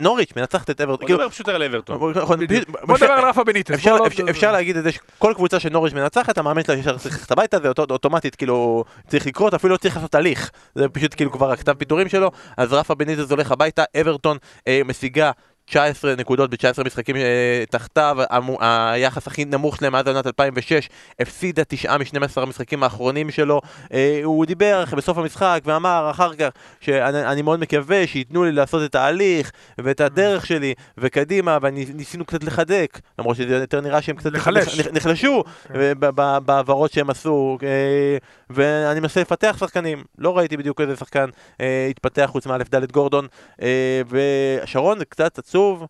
נוריץ' מנצחת את אברטון, בוא כאילו, נדבר פשוט על אברטון. נכון, בוא נדבר על רפה בניטס. אפשר, לא- אפשר, להגיד את זה שכל קבוצה של נוריץ' מנצחת, המאמן שלה ישר צריך ללכת הביתה, זה אוטומטית כאילו צריך לקרות, אפילו לא צריך לעשות הליך, זה פשוט כאילו כבר הכתב פיטורים שלו, אז רפה בניטס הולך הביתה, אברטון אה, משיגה 19 נקודות ב-19 משחקים אה, תחתיו, המו- היחס הכי נמוך שלהם מאז עונת 2006, הפסידה תשעה מ-12 המשחקים האחרונים שלו, אה, הוא דיבר בסוף המשחק ואמר אחר כך שאני אני מאוד מקווה שייתנו לי לעשות את ההליך ואת הדרך שלי וקדימה, וניסינו קצת לחדק, למרות שזה יותר נראה שהם קצת לחלש. נח- נחלשו כן. אה, בהעברות שהם עשו, אה, ואני מנסה לפתח שחקנים, לא ראיתי בדיוק איזה שחקן אה, התפתח חוץ מאלף דלת גורדון, אה, ושרון זה קצת עצוב.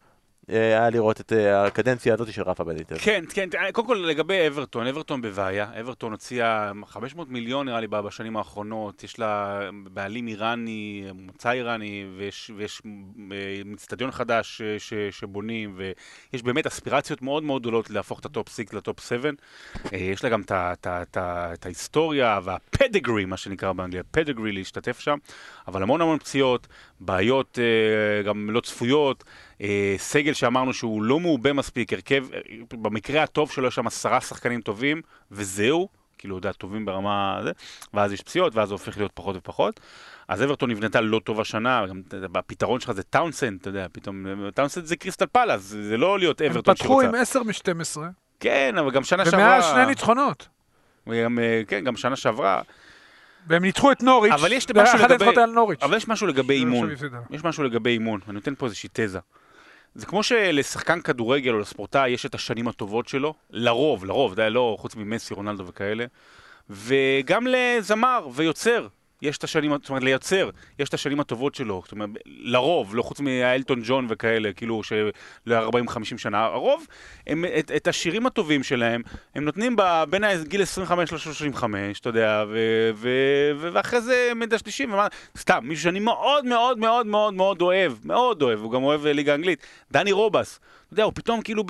אה, היה לראות את אה, הקדנציה הזאת של רפה בניטס. כן, כן, תראה, קודם כל לגבי אברטון, אברטון בבעיה, אברטון הוציאה 500 מיליון נראה לי בשנים האחרונות, יש לה בעלים איראני, מוצא איראני, ויש, אה, אצטדיון חדש אה, ש, שבונים, ויש באמת אספירציות מאוד מאוד גדולות להפוך את ה top 6 ל top 7. אה, יש לה גם את ההיסטוריה וה pedigree, מה שנקרא באנגליה, pedigree להשתתף שם, אבל המון המון פציעות, בעיות אה, גם לא צפויות. אה, סגל שאמרנו שהוא לא מעובה מספיק, הרכב, אה, במקרה הטוב שלו יש שם עשרה שחקנים טובים, וזהו, כאילו, אתה יודע, טובים ברמה... זה, ואז יש פציעות, ואז זה הופך להיות פחות ופחות. אז אברטון נבנתה לא טוב השנה, גם הפתרון שלך זה טאונסנד, אתה יודע, פתאום, טאונסנד זה קריסטל פלאס, זה זה לא להיות הם אברטון פתחו שרוצה. עם 10 מ-12, כן, אבל גם שנה שעברה... ומאז שני ניצחונות. וגם, אה, כן, גם שנה שעברה. והם ניצחו את נוריץ'. אבל יש משהו לגבי-. אבל יש משהו לגבי אימון. יש משהו לגבי אימון, ואני נותן פה איזושהי תזה. זה כמו שלשחקן כדורגל או לספורטאי יש את השנים הטובות שלו, לרוב, לרוב, זה לא חוץ ממסי, רונלדו וכאלה, וגם לזמר ויוצר. יש את השנים, זאת אומרת, ליוצר, יש את השנים הטובות שלו, זאת אומרת, לרוב, לא חוץ מאלטון ג'ון וכאלה, כאילו, של 40-50 שנה, הרוב, הם, את, את השירים הטובים שלהם, הם נותנים ב, בין גיל 25 ל-35, אתה יודע, ו, ו, ו, ואחרי זה מדשדשים, סתם, מישהו שאני מאוד מאוד מאוד מאוד מאוד אוהב, מאוד אוהב, הוא גם אוהב אה, ליגה אנגלית, דני רובס. אתה יודע, הוא פתאום כאילו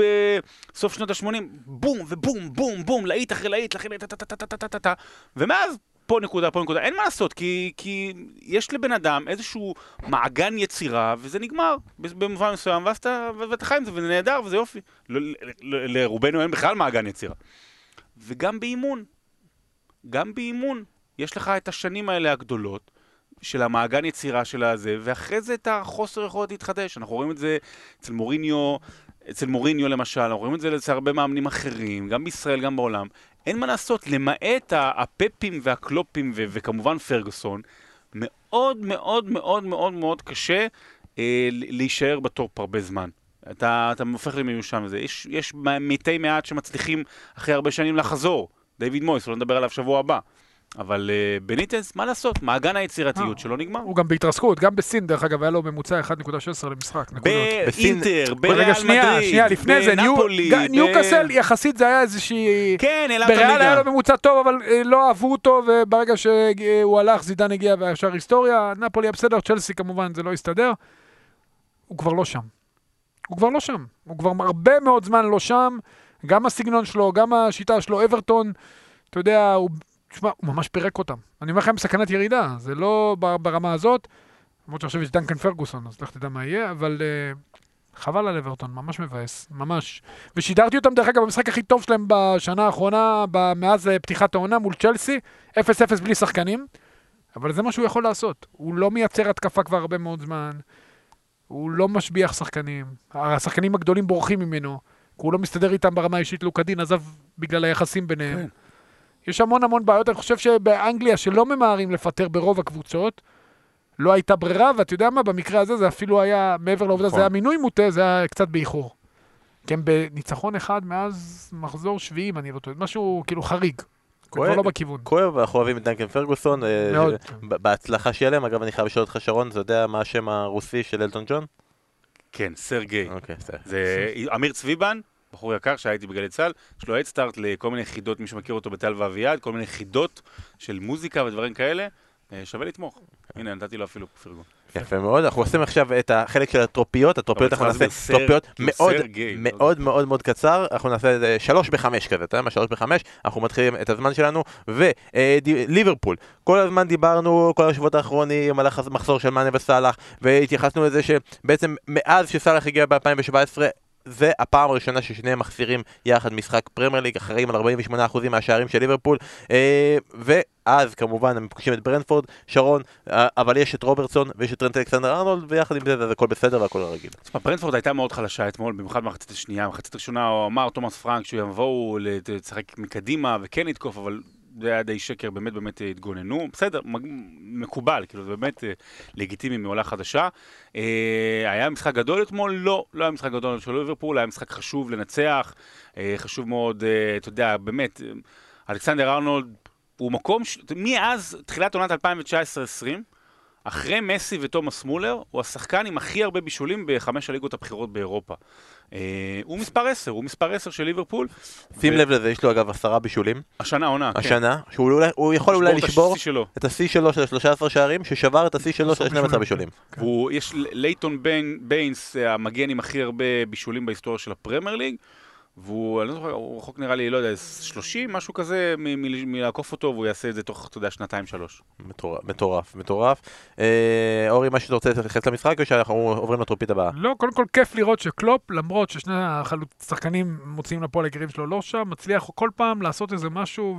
בסוף שנות ה-80, בום ובום, בום, בום, להיט אחרי להיט, אחרי להיט, טה-טה-טה-טה-טה-טה, ומאז פה נקודה, פה נקודה, אין מה לעשות, כי, כי יש לבן אדם איזשהו מעגן יצירה, וזה נגמר במובן מסוים, ואז אתה, חי עם זה, וזה נהדר, וזה יופי. לרובנו אין בכלל מעגן יצירה. וגם באימון, גם באימון, יש לך את השנים האלה הגדולות, של המעגן יצירה של הזה, ואחרי זה את החוסר יכולת להתחדש. אנחנו רואים את זה אצל מוריניו, אצל מוריניו למשל, אנחנו רואים את זה אצל הרבה מאמנים אחרים, גם בישראל, גם בעולם. אין מה לעשות, למעט הפפים והקלופים ו- וכמובן פרגוסון, מאוד מאוד מאוד מאוד מאוד קשה אה, להישאר בטופ הרבה זמן. אתה, אתה הופך למיושן וזה. יש, יש מתי מעט שמצליחים אחרי הרבה שנים לחזור. דיוויד מויס, לא נדבר עליו שבוע הבא. אבל uh, בניטס, מה לעשות? מעגן היצירתיות אה, שלו נגמר. הוא גם בהתרסקות, גם בסין, דרך אגב, היה לו ממוצע 1.16 למשחק, נקודות. באינטר, בריאל מדריד, שנייה, לפני זה, בנפולי, ניוקאסל יחסית זה היה איזושהי... כן, העלה את בריאל היה. לו ממוצע טוב, אבל אה, לא אהבו אותו, וברגע שהוא הלך, זידן הגיע וישר היסטוריה. נפולי היה בסדר, צ'לסי כמובן, זה לא הסתדר. הוא כבר לא שם. הוא כבר לא שם. הוא כבר הרבה מאוד זמן לא שם. גם הסגנון שלו, גם השיטה שלו, אברטון, אתה יודע, הוא... תשמע, הוא ממש פירק אותם. אני אומר לכם, סכנת ירידה, זה לא ברמה הזאת. למרות שעכשיו יש דנקן פרגוסון, אז לך תדע מה יהיה, אבל uh, חבל על אברטון, ממש מבאס, ממש. ושידרתי אותם, דרך אגב, במשחק הכי טוב שלהם בשנה האחרונה, מאז אה, פתיחת העונה מול צ'לסי, 0-0 בלי שחקנים, אבל זה מה שהוא יכול לעשות. הוא לא מייצר התקפה כבר הרבה מאוד זמן, הוא לא משביח שחקנים, השחקנים הגדולים בורחים ממנו, כי הוא לא מסתדר איתם ברמה האישית, לוקדין עזב בגלל היחסים ביניהם. כן. יש המון המון בעיות, אני חושב שבאנגליה, שלא ממהרים לפטר ברוב הקבוצות, לא הייתה ברירה, ואתה יודע מה, במקרה הזה זה אפילו היה, מעבר לעובדה, נכון. זה היה מינוי מוטה, זה היה קצת באיחור. כי הם בניצחון אחד מאז מחזור שביעי, אם אני לא טועה, משהו כאילו חריג. כבר כואב. לא בכיוון. כואב, אנחנו אוהבים את דנקן פרגוסון. אה, מאוד. בהצלחה שיהיה להם, אגב, אני חייב לשאול אותך, שרון, אתה יודע מה השם הרוסי של אלטון ג'ון? כן, סרגי. אוקיי, בסדר. זה אמיר צביבן, בחור יקר שהייתי בגלי צה"ל, יש לו אדסטארט לכל מיני חידות, מי שמכיר אותו בטל ואביעד, כל מיני חידות של מוזיקה ודברים כאלה, אה, שווה לתמוך. הנה, נתתי לו אפילו פרגון. יפה מאוד, אנחנו עושים עכשיו את החלק של הטרופיות, הטרופיות אנחנו נעשה טרופיות מאוד מאוד מאוד מאוד קצר, אנחנו נעשה את זה שלוש בחמש כזה, אתה יודע מה? שלוש בחמש, אנחנו מתחילים את הזמן שלנו, וליברפול, כל הזמן דיברנו, כל השבועות האחרונים, על המחזור של מאנה וסאלח, והתייחסנו לזה שבעצם מאז שסאלח הגיע ב-2017, זה הפעם הראשונה ששניהם מחסירים יחד משחק פרמייר ליג, אחראים על 48% מהשערים של ליברפול, אה, ואז כמובן הם פוגשים את ברנטפורד, שרון, אה, אבל יש את רוברטסון ויש את טרנט אלכסנדר ארנולד, ויחד עם זה, אז הכל בסדר והכל רגיל. תשמע, ברנטפורד הייתה מאוד חלשה אתמול, במיוחד במחצית השנייה. במחצית הראשונה הוא אמר תומאס פרנק שהוא יבואו לשחק מקדימה וכן לתקוף, אבל זה היה די שקר, באמת באמת אה, התגוננו. בסדר, מקובל, כאילו זה באמת אה, לגיטימי מעולה חדשה. אה, היה משחק גדול אתמול? לא, לא היה משחק גדול של ליברפול, היה משחק חשוב לנצח, חשוב מאוד, אתה יודע, באמת, אלכסנדר ארנולד הוא מקום, ש... מאז תחילת עונת 2019-2020, אחרי מסי ותומאס מולר, הוא השחקן עם הכי הרבה בישולים בחמש הליגות הבכירות באירופה. אה, הוא מספר 10, הוא מספר 10 של ליברפול. שים ו- לב לזה, יש לו אגב עשרה בישולים, השנה עונה, כן. השנה, שהוא אולי- הוא יכול אולי לשבור. את השיא שלו של 13 שערים, ששבר את השיא שלו של 12 בישולים. כן. יש לייטון ביינס, אה, המגן עם הכי הרבה בישולים בהיסטוריה של הפרמייר ליג, והוא, אני לא זוכר, הוא רחוק נראה לי, לא יודע, 30, משהו כזה, מ- מ- מלעקוף אותו, והוא יעשה את זה תוך, אתה יודע, שנתיים-שלוש. מטורף, מטורף, מטורף. אה, אורי, משהו שאתה רוצה להתייחס למשחק, או שאנחנו עוברים לטרופית הבאה? לא, קודם כל כיף לראות שקלופ, למרות ששני השחקנים מוציאים לפועל היקירים שלו לא שם, מצליח כל פעם לעשות איזה משהו,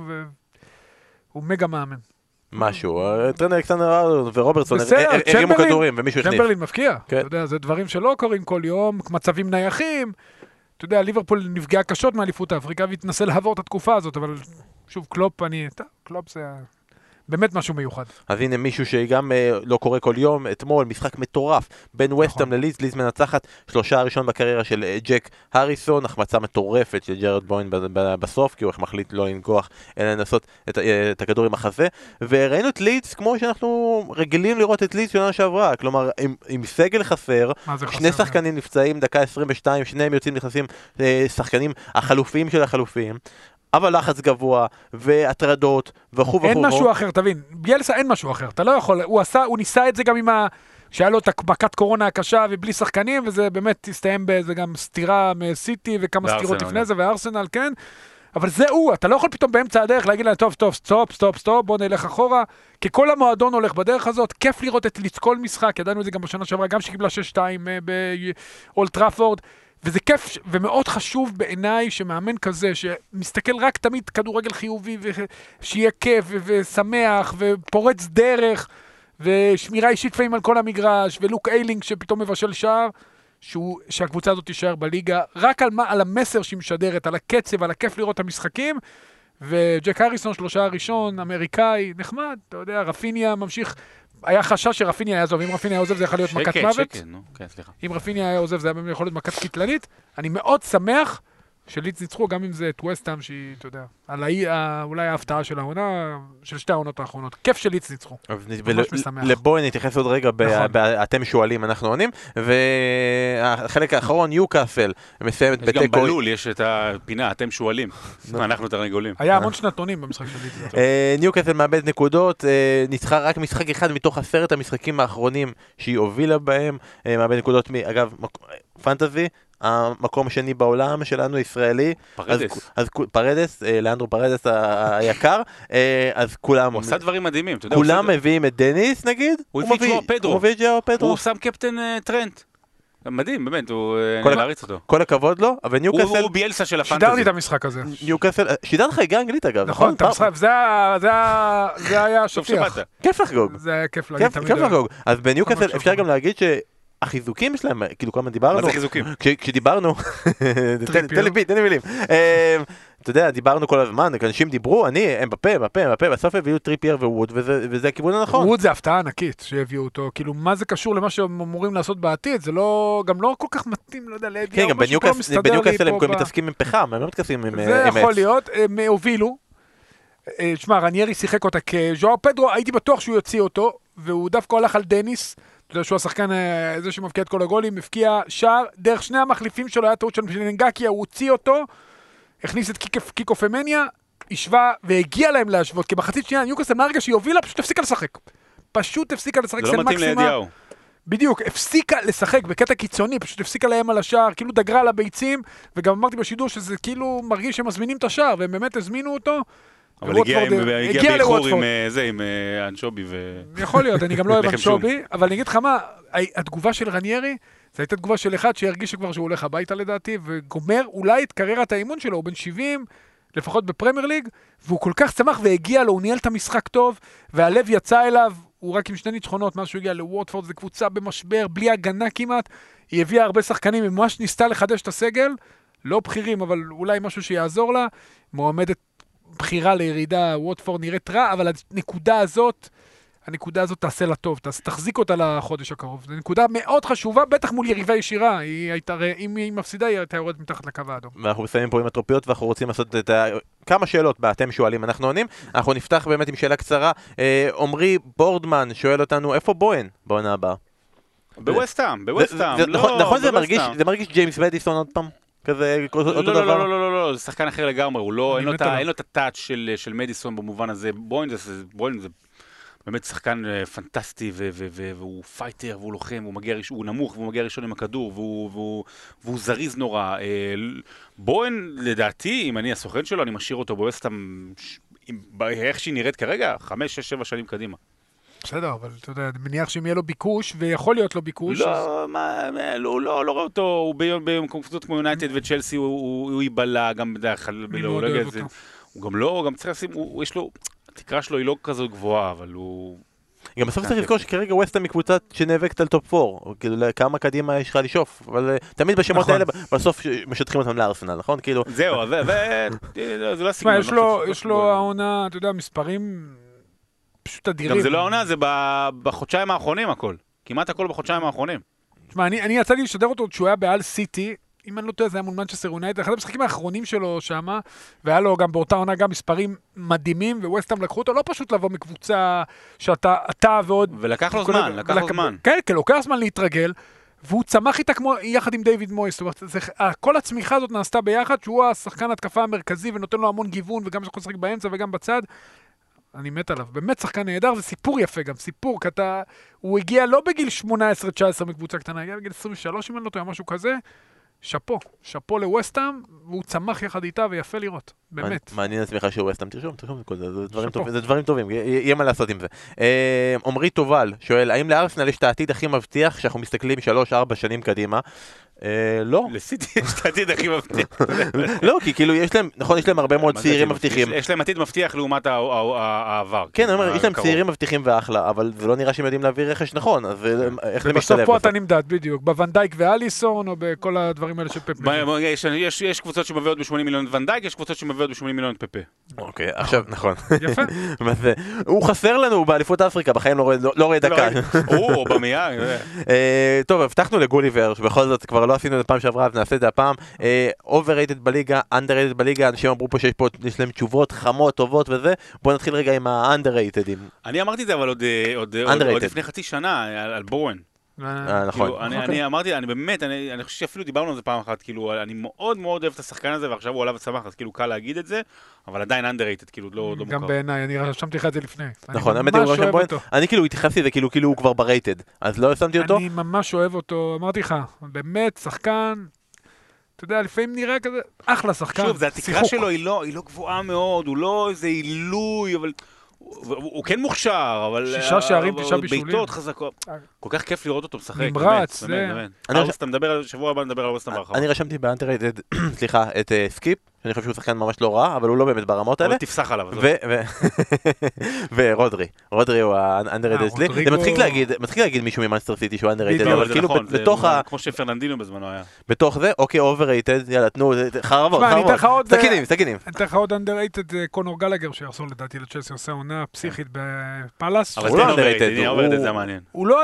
והוא מגה מאמן. משהו. אה, טרנט אלכסנדר ארנולד ורוברטסון הר- הר- הרימו כדורים ומישהו החליף. צ'מברלין מבקיע, כן. אתה יודע, זה דברים שלא קורים כל יום, מצבים נייחים. אתה יודע, ליברפול נפגעה קשות מאליפות אפריקה והיא תנסה לעבור את התקופה הזאת, אבל שוב, קלופ, אני... טוב, קלופ זה באמת משהו מיוחד. אז הנה מישהו שגם אה, לא קורה כל יום, אתמול משחק מטורף בין וסטאם ללידס, לידס מנצחת, שלושער ראשון בקריירה של אה, ג'ק הריסון, החמצה מטורפת של ג'ארוד בואן ב- ב- בסוף, כי הוא מחליט לא לנגוח, אלא לנסות את, אה, את הכדור עם החזה, וראינו את לידס כמו שאנחנו רגילים לראות את לידס שנה שעברה, כלומר עם, עם סגל חסר, שני חסר? שחקנים נפצעים, דקה 22, שניהם יוצאים נכנסים אה, שחקנים החלופיים של החלופיים. אבל לחץ גבוה, והטרדות, וכו' וכו'. אין. משהו אחר, תבין, ביאלסה אין משהו אחר, אתה לא יכול, הוא עשה, הוא ניסה את זה גם עם ה... שהיה לו את מכת קורונה הקשה ובלי שחקנים, וזה באמת הסתיים באיזה גם סתירה מסיטי וכמה וארסנל סתירות לפני. זה, וארסנל, כן. אבל זה הוא, אתה לא יכול פתאום באמצע הדרך להגיד להם, טוב, טוב, stop, stop, stop, בוא נלך אחורה, כי כל המועדון הולך בדרך הזאת, כיף לראות את לידס כל משחק, ידענו את זה גם בשנה שעברה, גם שקיבלה 6-2 אה, באולד טראפורד, וזה כיף ומאוד חשוב בעיניי שמאמן כזה, שמסתכל רק תמיד כדורגל חיובי, ושיהיה כיף ושמח ופורץ דרך, ושמירה אישית לפעמים על כל המגרש, ולוק איילינג שפתאום מבשל שער, שהוא, שהקבוצה הזאת תישאר בליגה, רק על, מה, על המסר שהיא משדרת, על הקצב, על הכיף לראות את המשחקים. וג'ק הריסון, שלושה הראשון, אמריקאי, נחמד, אתה יודע, רפיניה ממשיך, היה חשש שרפיניה יעזוב, אם רפיניה היה עוזב זה יכול להיות מכת שקט, מוות. שקט, נו, כן, סליחה. אם רפיניה היה עוזב זה היה יכול להיות מכת קטלנית. אני מאוד שמח שליץ ניצחו, גם אם זה את וסטהאם, שהיא, אתה יודע, על האי, אולי ההפתעה של העונה, של שתי העונות האחרונות. כיף שליץ ניצחו. ממש משמח. לבואי נתייחס עוד רגע, ב- נכון. אתם שואלים, אנחנו עונים, והחלק האחרון, ניוקאסל, מסיימת יש גם בתיקו. בלול, יש את הפינה, אתם שואלים. אנחנו תרנגולים. היה המון שנתונים במשחק של ליץ. אה, ניוקאסל מאבד נקודות, אה, ניצחה רק משחק אחד מתוך עשרת המשחקים האחרונים שהיא הובילה בהם, אה, מאבד נקודות, אגב, פנטזי, המקום השני בעולם שלנו, ישראלי. אז, פרדס. אז כו- פרדס, אה, לאנדרו פרדס היקר, אה, אז כולם, הוא עשה דברים מדהימים, אתה יודע. כולם עושה- מביאים את דניס נגיד, הוא הביא את פדרו. הוא מביא את ז'ואר פדרו. הוא שם קפטן אה, טרנט. מדהים, באמת, הוא... כל אני מעריץ אותו. כל הכבוד לו, אבל ניוקאסל, הוא ביאלסה של שידרתי הפנטזי. את המשחק הזה. ניוקאסל, שידרת לך היגה אנגלית אגב, נכון, את פעם- המשחק, זה היה- זה היה- זה היה טוב השטיח. כיף לחגוג. זה היה כיף להגיד תמיד. כיף לחגוג. אז בניוקאסל אפשר. גם להגיד שהחיזוקים שלהם, כאילו כמה דיברנו, מה זה חיזוקים? כש- כשדיברנו, תן- לי בי- תן לי מילים. אמ, אתה יודע, דיברנו כל הזמן, אנשים דיברו, אני, אמבפה, אמבפה, אמבפה, בסוף הביאו טריפייר ווד, וזה הכיוון הנכון. ווד זה הפתעה ענקית שהביאו אותו, כאילו מה זה קשור למה שהם אמורים לעשות בעתיד, זה לא, גם לא כל כך מתאים, לא יודע, לאדי כן, גם בניוקאסל הם כל מתעסקים עם פחם, הם לא מתעסקים עם זה אה, יכול. להיות, הם הובילו. אה, שמע, רניירי שיחק אותה ז'ואאו פדרו, הייתי בטוח שהוא יוציא אותו, והוא דווקא הלך על דניס, אתה יודע שהוא השחקן, אה, זה שמבקיע את כל הגולים, הבקיע שער, דרך שני המחליפים שלו, היה טעות של ננגקיה, הוא הוציא אותו, הכניס את קיק- קיקו פמניה, השווה והגיע להם להשוות, כי מחצית שנייה ניוקאסל מהרגע שהיא הובילה פשוט הפסיקה לשחק. פשוט הפסיקה לשחק זה לא מתאים. לידיעו. בדיוק, הפסיקה לשחק בקטע קיצוני, פשוט הפסיקה להם על השער, כאילו דגרה על הביצים, וגם אמרתי בשידור שזה כאילו מרגיש שהם מזמינים את השער, והם באמת הזמינו אותו. אבל הגיע עם- וווטפורד- הגיע הגיע באיחור עם. אה, זה, עם אה, אנשובי ו... יכול להיות, אני גם לא אוהב. אנשובי, אבל אני אגיד לך מה, התגובה של רניירי, זו הייתה תגובה של אחד שהרגיש כבר שהוא הולך הביתה לדעתי, וגומר אולי את קריירת האימון שלו, הוא בן 70, לפחות בפרמייר ליג, והוא כל כך שמח והגיע לו, הוא ניהל את המשחק טוב, והלב יצא אליו, הוא רק עם שני ניצחונות, מאז שהוא הגיע לווטפורד, זו קבוצה במשבר, בלי הגנה כמעט, היא הביאה הרבה שחקנים, היא ממש ניסתה לחדש את הסגל, לא בכירים, אבל אולי משהו שיעזור לה, מועמדת בחירה לירידה, ווטפורד נראית רע, אבל הנקודה הזאת, הנקודה הזאת תעשה לה טוב, תחזיק אותה לחודש הקרוב. זו נקודה מאוד חשובה, בטח מול יריבה ישירה. היא הייתה, אם היא מפסידה, היא הייתה יורדת מתחת לקו האדום. ואנחנו מסיימים פה עם הטרופיות ואנחנו רוצים לעשות את ה... כמה שאלות, אתם שואלים, אנחנו עונים. אנחנו נפתח באמת עם שאלה קצרה. אה, עמרי בורדמן שואל אותנו, איפה בוהן בעונה הבאה? בווסטהאם, בווסטהאם. זה- לא, נכון- נכון זה מרגיש בווסטהאם. זה מרגיש ג'יימס מדיסון עוד פעם? כזה אותו לא, לא, דבר? לא, לא, לא, לא, זה שחקן אחר לגמרי, הוא לא, אין לו ה-. אין לו את הטאץ' של של מדיסון במובן הזה. בוין זה- בוין זה באמת שחקן אה, פנטסטי, ו- ו- ו- והוא פייטר, והוא לוחם, והוא מגיע ראש- הוא נמוך, והוא מגיע ראשון עם הכדור, והוא- והוא והוא זריז נורא. אה, בוין, לדעתי, אם אני הסוכן שלו, אני משאיר אותו בווסטהאם, ש- עם- ב- איך שהיא נראית כרגע, חמש, שש, שבע שנים קדימה. בסדר, אבל אתה יודע, אני מניח שאם יהיה לו ביקוש, ויכול להיות לו ביקוש, אז... לא, מה, מה, לא, לא, לא רואה אותו, הוא ביום- במקומות כמו יונייטד וצ'לסי, הוא- הוא הוא ייבלע גם בדרך כלל, אני לא, מאוד לא יודע, אוהב זה- אותו. הוא גם לא, גם צריך לשים, הוא, הוא יש לו, התקרה שלו היא לא כזו גבוהה, אבל הוא... גם בסוף צריך לזכור שכרגע ווסטהאם היא קבוצה שנאבקת על top 4, כאילו כמה קדימה יש לך לשאוף, אבל אה, תמיד בשמות נכון. האלה בסוף משטחים אותם לארסנל, נכון? כאילו, זהו, זה לא תשמע, הסגנון. יש לא לו. העונה, אתה יודע, מספרים פשוט אדירים. גם זה לא העונה, זה בחודשיים האחרונים הכל. כמעט הכל בחודשיים האחרונים. תשמע, אני, אני יצא לי לשדר אותו כשהוא היה בהאל סיטי, אם אני לא טועה, זה היה מול מנצ'סטר יונייטד, אחד המשחקים האחרונים שלו שמה, והיה לו גם באותה עונה גם מספרים מדהימים, וווסטהאם לקחו אותו, לא פשוט לבוא מקבוצה שאתה אתה ועוד... ולקח לו זמן, לקח לו זמן. כן, כן, לוקח זמן להתרגל, והוא צמח איתה כמו, יחד עם דיוויד מויס, זאת אומרת, זה, כל הצמיחה הזאת נעשתה ביחד, שהוא השחקן התקפה המרכזי ונותן לו המון גיוון, וגם יכול לשחק באמצע וגם בצד. אני מת עליו, באמת שחקן נהדר, זה סיפור יפה גם, סיפור, כי אתה... הוא הגיע לא בגיל 18-19 מקבוצה קטנה, הגיע בגיל 23 אם אני לא טועה, משהו כזה. שאפו, שאפו לווסטהאם, והוא צמח יחד איתה ויפה לראות, באמת. מעניין עצמך שהוא ווסטהאם, תרשום, תרשום, כל זה, זה דברים. טובים, זה דברים טובים, י- יהיה מה לעשות עם זה. אה, עמרי תובל שואל, האם לארסנל יש את העתיד הכי מבטיח כשאנחנו מסתכלים 3-4 שנים קדימה? אה, לא, לסיטי יש את העתיד הכי מבטיח. לא, כי כאילו יש להם, נכון, יש להם הרבה מאוד צעירים? מבטיחים. יש- יש להם עתיד מבטיח לעומת העבר. כן, אני אומר, יש להם. צעירים מבטיחים ואחלה, אבל זה לא נראה שהם יודעים להביא רכש נכון, אז אה, איך זה ובסוף משתלב? פה בסוף? אתה נמדד, בדיוק, בוונדייק ואליסון, או בכל הדברים האלה של פפ. מה- מה- יש- יש- יש קבוצות שמביאות ב-80 מיליון את ונדייק, יש קבוצות שמביאות ב-80 מיליון את פפה. אוקיי, עכשיו, נכון. יפה. הוא חסר לנו באליפות אפריקה, בחיים לא רואה- לא לא רואה דקה. הוא, אובמיאנג, אה, טוב, הבטחנו לגוליבר, שבכל זאת כבר לא עשינו את זה פעם שעברה, אז נעשה את זה הפעם. overrated בליגה, underrated בליגה, אנשים אמרו פה שיש פה, יש להם תשובות חמות, טובות וזה. בואו נתחיל רגע עם האנדררייטדים. אני אמרתי את זה אבל עוד, אה, לפני חצי שנה על בורן. אה, נכון. כאילו, אני, אוקיי. אני אמרתי, אני באמת, אני, אני חושב שאפילו דיברנו על זה פעם אחת, כאילו, אני מאוד מאוד אוהב את השחקן הזה, ועכשיו הוא עלה וצמח, אז כאילו קל להגיד את זה, אבל עדיין underrated, כאילו, לא, לא גם מוכר. בעיניי, אני רשמתי לך את זה לפני. נכון, אני האמת היא, בוין. אותו. אני כאילו התייחסתי לזה כאילו כאילו הוא כבר ברייטד, אז לא שמתי אותו. אני ממש אוהב אותו, אמרתי לך, באמת, שחקן, אתה יודע, לפעמים נראה כזה, אחלה שחקן. שוב, זה התקרה. שלו לא, היא לא גבוהה מאוד, הוא לא איזה עילוי, אבל... הוא, כן מוכשר, אבל... שישה שערים, אבל תשעה בישולים. בעיטות חזקות. כל כך כיף לראות אותו משחק, נמרץ, באמת, אתה מדבר על שבוע הבא, נדבר על ארבסטם בהרחבה. אני רשמתי ב underrated, סליחה, את אה, סקיפ, שאני חושב שהוא שחקן ממש לא רע, אבל הוא לא באמת ברמות האלה. תפסח עליו. עזוב. ו- ו- ורודרי, רודרי הוא ה underrated אה, אצלי. זה מצחיק להגיד, מצחיק להגיד מישהו ממאנסטר סיטי שהוא אנדררייטד, בדיוק, אבל כאילו נכון, בתוך ה- כמו שפרננדינו בזמנו היה. בתוך זה, אוקיי, overrated, יאללה, תנו, חרבות, תשמע, אני אתן לך חרבות. עוד, אה, סכינים, סכינים. אני אתן לך עוד underrated, זה קונור גלגר שיחזור לדעתי לצ'לסי, עושה עונה פסיכית בפאלאס. אבל הוא לא overrated הוא- מעניין. הוא לא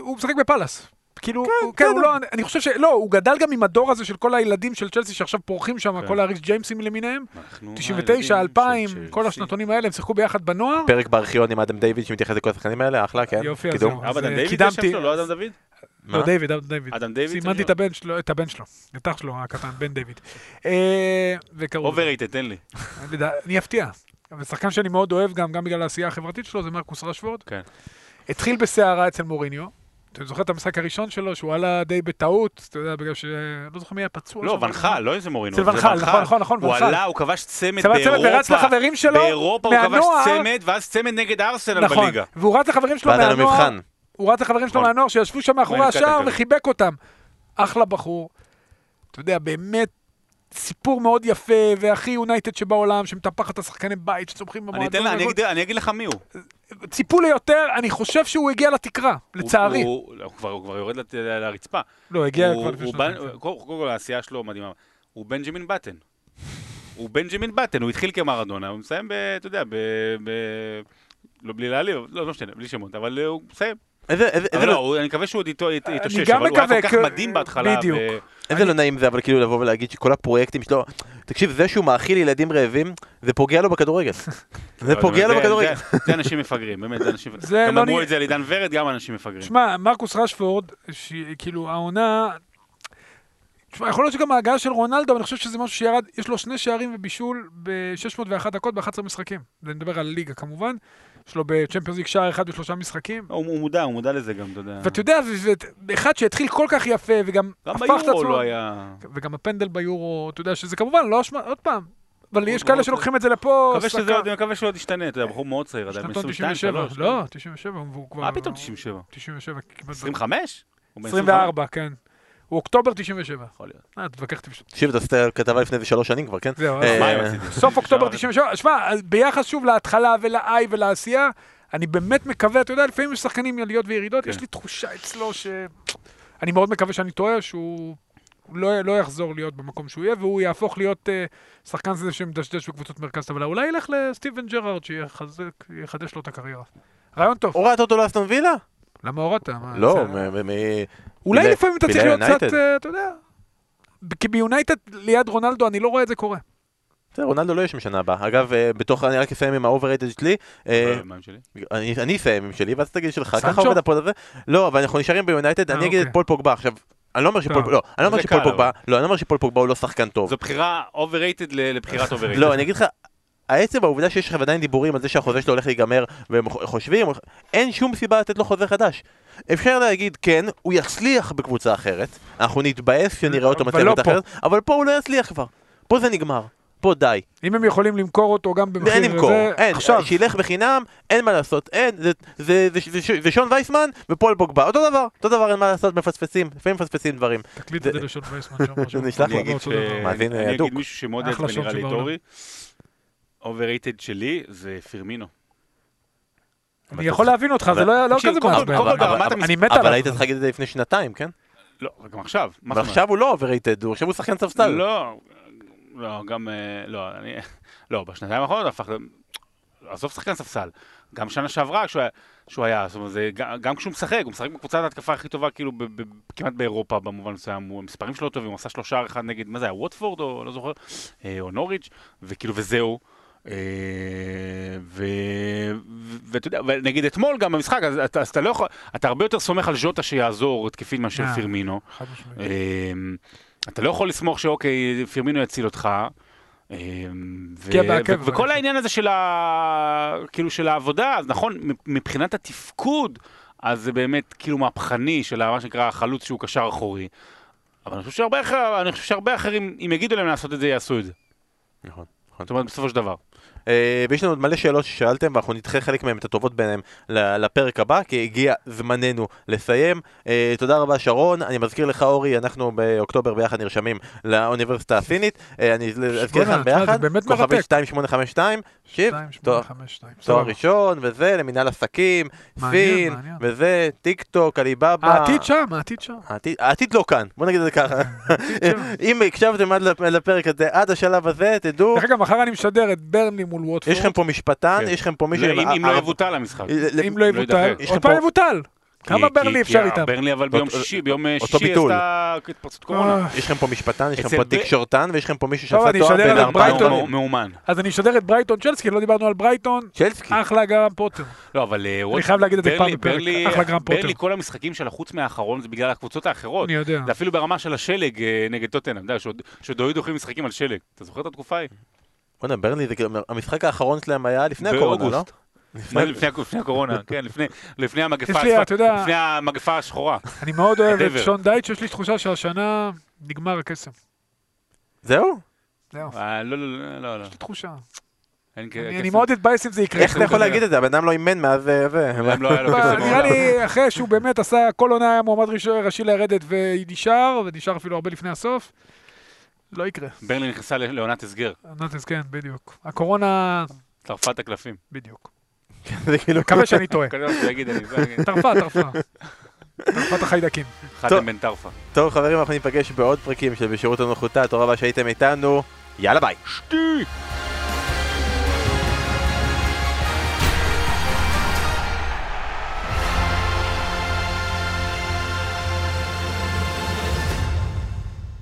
הוא משחק בפאלאס. כאילו, הוא- כן, הוא לא, אני חושב שלא, הוא גדל גם עם הדור הזה של כל הילדים של צ'לסי שעכשיו פורחים שם, כן. כל האריס ג'יימסים למיניהם. אנחנו 99, הילדים 2000, של כל. השנתונים האלה, הם שיחקו ביחד בנוער. פרק בארכיון עם אדם דיוויד שמתייחס לכל השחקנים האלה, אחלה, כן. יופי, אז קידום. זהו. אדם אה, דיוויד זה. השם שלו, לא אדם דוד? לא, דיוויד, אדם דיוויד. אדם דיוויד? סימנתי את הבן שלו, את הבן שלו, את אח שלו הקטן, בן דיוויד. אה, וקראו. overrated, תן לי. אני אני אפתיע. אבל שחקן שאני מאוד אוהב גם, גם בגלל העשייה החברתית שלו, זה מרקוס רשפורד. כן. התחיל בסערה אצל מוריניו. אתה זוכר את המשחק הראשון שלו, שהוא עלה די בטעות, אתה יודע, בגלל ש... לא זוכר מי היה פצוע. לא. ואן חאל, לא איזה מורינו. זה ואן חאל, נכון, נכון, נכון, הוא ואן חאל. עלה, הוא כבש צמד צמד צמד ורץ באירופה. לחברים שלו באירופה הוא כבש. צמד, ואז צמד נגד ארסנל נכון, בליגה. והוא רץ לחברים שלו מהנוער. הוא רץ לחברים שלו נכון. מהנוער שישבו שם מאחורי הוא השער. וחיבק אותם. אחלה בחור. אתה יודע, באמת סיפור מאוד יפה, והכי יונייטד שבעולם, שמטפחת את השחקני בית, שצומחים אני במועדון. אתן לה, אני. אגיד- אני אגיד לך מי הוא. ציפו ליותר, אני חושב שהוא הגיע לתקרה, לצערי. הוא- הוא- הוא כבר- הוא כבר יורד לת- לרצפה. לא, הגיע הוא- כבר לפני שנתיים. בן- קודם קודם כל העשייה שלו מדהימה. הוא בנג'מין בטן. הוא בנג'מין בטן, הוא התחיל כמרדונה, הוא מסיים ב... אתה יודע, ב... ב- לא בלי להעליב, לא לא משנה, בלי שמות, אבל הוא מסיים. איזה- איזה- איזה אבל לא- לא, אני מקווה שהוא עוד איתו- ית- יתאושש, אבל הוא היה כל כך מדהים בהתחלה. בדיוק. איזה לא נעים זה, אבל כאילו לבוא ולהגיד שכל הפרויקטים שלו... תקשיב, זה שהוא מאכיל ילדים רעבים, זה פוגע לו בכדורגל. זה פוגע לו בכדורגל. זה- אנשים מפגרים, באמת, זה אנשים... גם לא אמרו את זה על עידן ורד, גם אנשים מפגרים. שמע, מרקוס רשפורד, כאילו, העונה... תשמע, יכול להיות שגם ההגעה של רונלדו, אני חושב שזה משהו שירד, יש לו שני שערים ובישול ב-601 דקות ב-11 משחקים. אני מדבר על ליגה כמובן. יש לו בצ'מפיונס ליג שער אחד בשלושה משחקים. הוא הוא מודע, הוא מודע לזה גם, אתה יודע. ואתה יודע, אחד שהתחיל כל כך יפה, וגם גם הפך את ביורו עצמו... לא היה... וגם הפנדל ביורו, אתה יודע, שזה כמובן לא אשמה, עוד פעם. אבל יש כאלה שלוקחים את זה לפה, אני מקווה שהוא עוד ישתנה, אתה יודע, בחור מאוד צעיר, עדיין, שנתון 22, 97, 3. לא, 97, הוא כבר... מה פתאום 97? 97, כמעט... 25? הוא בן 24, כן. הוא אוקטובר 97. יכול להיות. אה, תתווכח איתי. תקשיב, אתה עשית כתבה לפני איזה שלוש שנים כבר, כן? זהו, אה? סוף אוקטובר אפשר- 97, שמע, ביחס שוב להתחלה ולאי ולעשייה, אני באמת מקווה, אתה יודע, לפעמים יש שחקנים עליות וירידות, כן. יש לי תחושה אצלו ש... אני מאוד מקווה שאני טועה, שהוא הוא לא, לא יחזור להיות במקום שהוא יהיה, והוא יהפוך להיות אה, שחקן כזה שמדשדש בקבוצות מרכז טבלה. אולי ילך לסטיבן ג'רארד, שיחדש לו את הקריירה. רעיון טוב. הורדת אותו לאסטון וילה? למה הורדת? מה, לא, אולי לפעמים אתה צריך להיות קצת. אה, אתה יודע, כי ביונייטד ליד רונלדו, אני לא רואה את זה קורה. בסדר, רונלדו לא יהיה שם שנה הבאה. אגב, אה, בתוך, אני רק אסיים עם ה overrated שלי. אה, מה עם שלי? אני אני אסיים עם שלי, ואז תגיד שלך? ככה עובד ה pod הזה. לא, אבל אנחנו נשארים ביונייטד, אה, אני אגיד את אוקיי. פול פוגבה. עכשיו, אני לא אומר שפול. לא, אני לא אומר שפול פוגבה, לא, אני לא אומר שפול פוגבה הוא לא שחקן טוב. זו בחירה overrated ל- לבחירת overrated. לא, אני אגיד לך, העצם העובדה שיש לך עדיין דיבורים על זה שהחוזה שלו הולך להיגמר, והם חושבים, אין שום סיבה לתת לו חוזה חדש. אפשר להגיד, כן, הוא יצליח בקבוצה אחרת, אנחנו נתבאס שנראה אותו אבל לא. אחרת, אבל פה הוא לא יצליח כבר. פה זה נגמר. פה די. אם הם יכולים למכור אותו גם במחיר... אין למכור, זה- אין, עכשיו, שילך בחינם, אין מה לעשות, אין, זה- זה- זה- זה- זה- זה שון וייסמן ופול פוגבה, אותו דבר, אותו דבר, אין מה לעשות, מפספסים, לפעמים מפספסים דברים. תקליט זה- את זה לשון וייסמן שם. נשלח אני לו. מאזין, אני הדוק. אגיד מישהו שמאוד יעצבן נראה לי. אורי. Overrated שלי זה פירמינו. אני יכול להבין אותך, אבל- זה לא לא כזה מעצבן. אבל- אבל- אני מת אבל עליו. היית צריך להגיד את זה לפני שנתיים, כן? לא, גם עכשיו. אבל עכשיו הוא לא overrated, עכשיו הוא שחקן ספסל. לא, לא, גם, אה, לא, אני, לא, בשנתיים האחרונות הפך, עזוב שחקן ספסל, גם שנה שעברה כשהוא היה, שהוא היה זאת אומרת, זה, גם, כשהוא משחק, הוא משחק בקבוצת ההתקפה הכי טובה, כאילו, ב, ב, כמעט באירופה במובן מסוים, הוא- המספרים שלו טובים, הוא עשה שלושה אחד נגד, מה זה היה, ווטפורד, או לא זוכר, אה, או נוריץ', וכאילו, וזהו. אה, ואתה יודע, ונגיד אתמול גם במשחק, אז אתה, אז אתה לא יכול, אתה הרבה יותר סומך על ז'וטה שיעזור התקפית מאשר אה. פירמינו. אמ, אתה לא יכול לסמוך שאוקיי, פירמינו יציל אותך. ו- פגיע בעקב, ו- וכל העניין הזה של ה... כאילו של העבודה, אז נכון, מבחינת התפקוד, אז זה באמת כאילו מהפכני של מה שנקרא החלוץ שהוא קשר אחורי. אבל אני חושב שהרבה, אחר, אני חושב שהרבה אחרים, אם יגידו להם לעשות את זה, יעשו את זה. נכון. נכון. זאת אומרת, בסופו של דבר. אה, ויש לנו עוד מלא שאלות ששאלתם ואנחנו נדחה חלק מהן את הטובות ביניהם לפרק הבא כי הגיע זמננו לסיים. אה, תודה רבה שרון, אני מזכיר לך אורי, אנחנו באוקטובר ביחד נרשמים לאוניברסיטה הסינית. אה, אני אזכיר לך ביחד, כוכבית מרתק. 2852, תקשיב, תואר-. ראשון וזה, למנהל עסקים, סין. וזה, טיק טוק, עליבאבא. העתיד שם, העתיד שם. העתיד- לא כאן, בוא נגיד את זה ככה. אם הקשבתם עד לפ- לפרק הזה, עד השלב הזה, תדעו, דרך אגב, מחר אני משדר את ברנלי מול ווטפורד. יש לכם פה משפטן, כן. יש לכם פה מישהו... אם עם אם לא יבוטל המשחק. אם לא יבוטל, עוד פעם פה- יבוטל. כמה כי- אפשר כי איתם? ברנלי אבל ביום שישי, ביום שישי ביטול. עשתה התפרצות קורונה. אה, יש לכם פה משפטן, יש לכם פה תקשורתן, ויש לכם פה מישהו שעשה אני תואר בין ארבעה. מאומן. אז אני אשדר את ברייטון צ'לסי, לא דיברנו על ברייטון. צ'לסי. אחלה גרם פוטר. לא, אבל אה, ווט- חייב להגיד את זה ברלי- פעם בפרק. ברנלי- אחלה גרם פוטר. ברלי, כל המשחקים שלה, חוץ מהאחרון, זה בגלל הקבוצות האחרות. אני יודע. זה אפילו ברמה של השלג אה, נגד טוטנאם, אתה יודע, שעוד- שעוד היו דוחים משחקים על שלג. אתה זוכר את התקופה ההיא? בוא'נה, ברנלי, זה כאילו- המשחק האחרון שלהם היה לפני הקורונה, לא? לפני- לפני הק- לפני הקורונה, כן, לפני- המגפה יש השחורה. אני מאוד אוהב את. שון דייץ', שיש לי תחושה שהשנה נגמר הקסם. זהו? זהו, יש אה, לא, לא, לא, לא, לא. לי תחושה. אני- מאוד אתבאס אם זה יקרה. איך אתה יכול להגיד את זה? הבן אדם לא אימן מאז אה, זה. לא נראה. לי, אחרי שהוא באמת עשה, כל עונה היה מועמד ראש- ראשי לרדת ונשאר, ונשאר אפילו הרבה לפני הסוף, לא יקרה. ברלי נכנסה לעונת הסגר. נוטס, כן, בדיוק. הקורונה, טרפה את הקלפים. בדיוק. זה כאילו... מקווה שאני טועה. טרפה, טרפה. טרפת החיידקים. חתם בן טרפה. טוב חברים, אנחנו ניפגש בעוד פרקים של בשירות הנוחותה, תודה רבה שהייתם איתנו, יאללה ביי. שטי!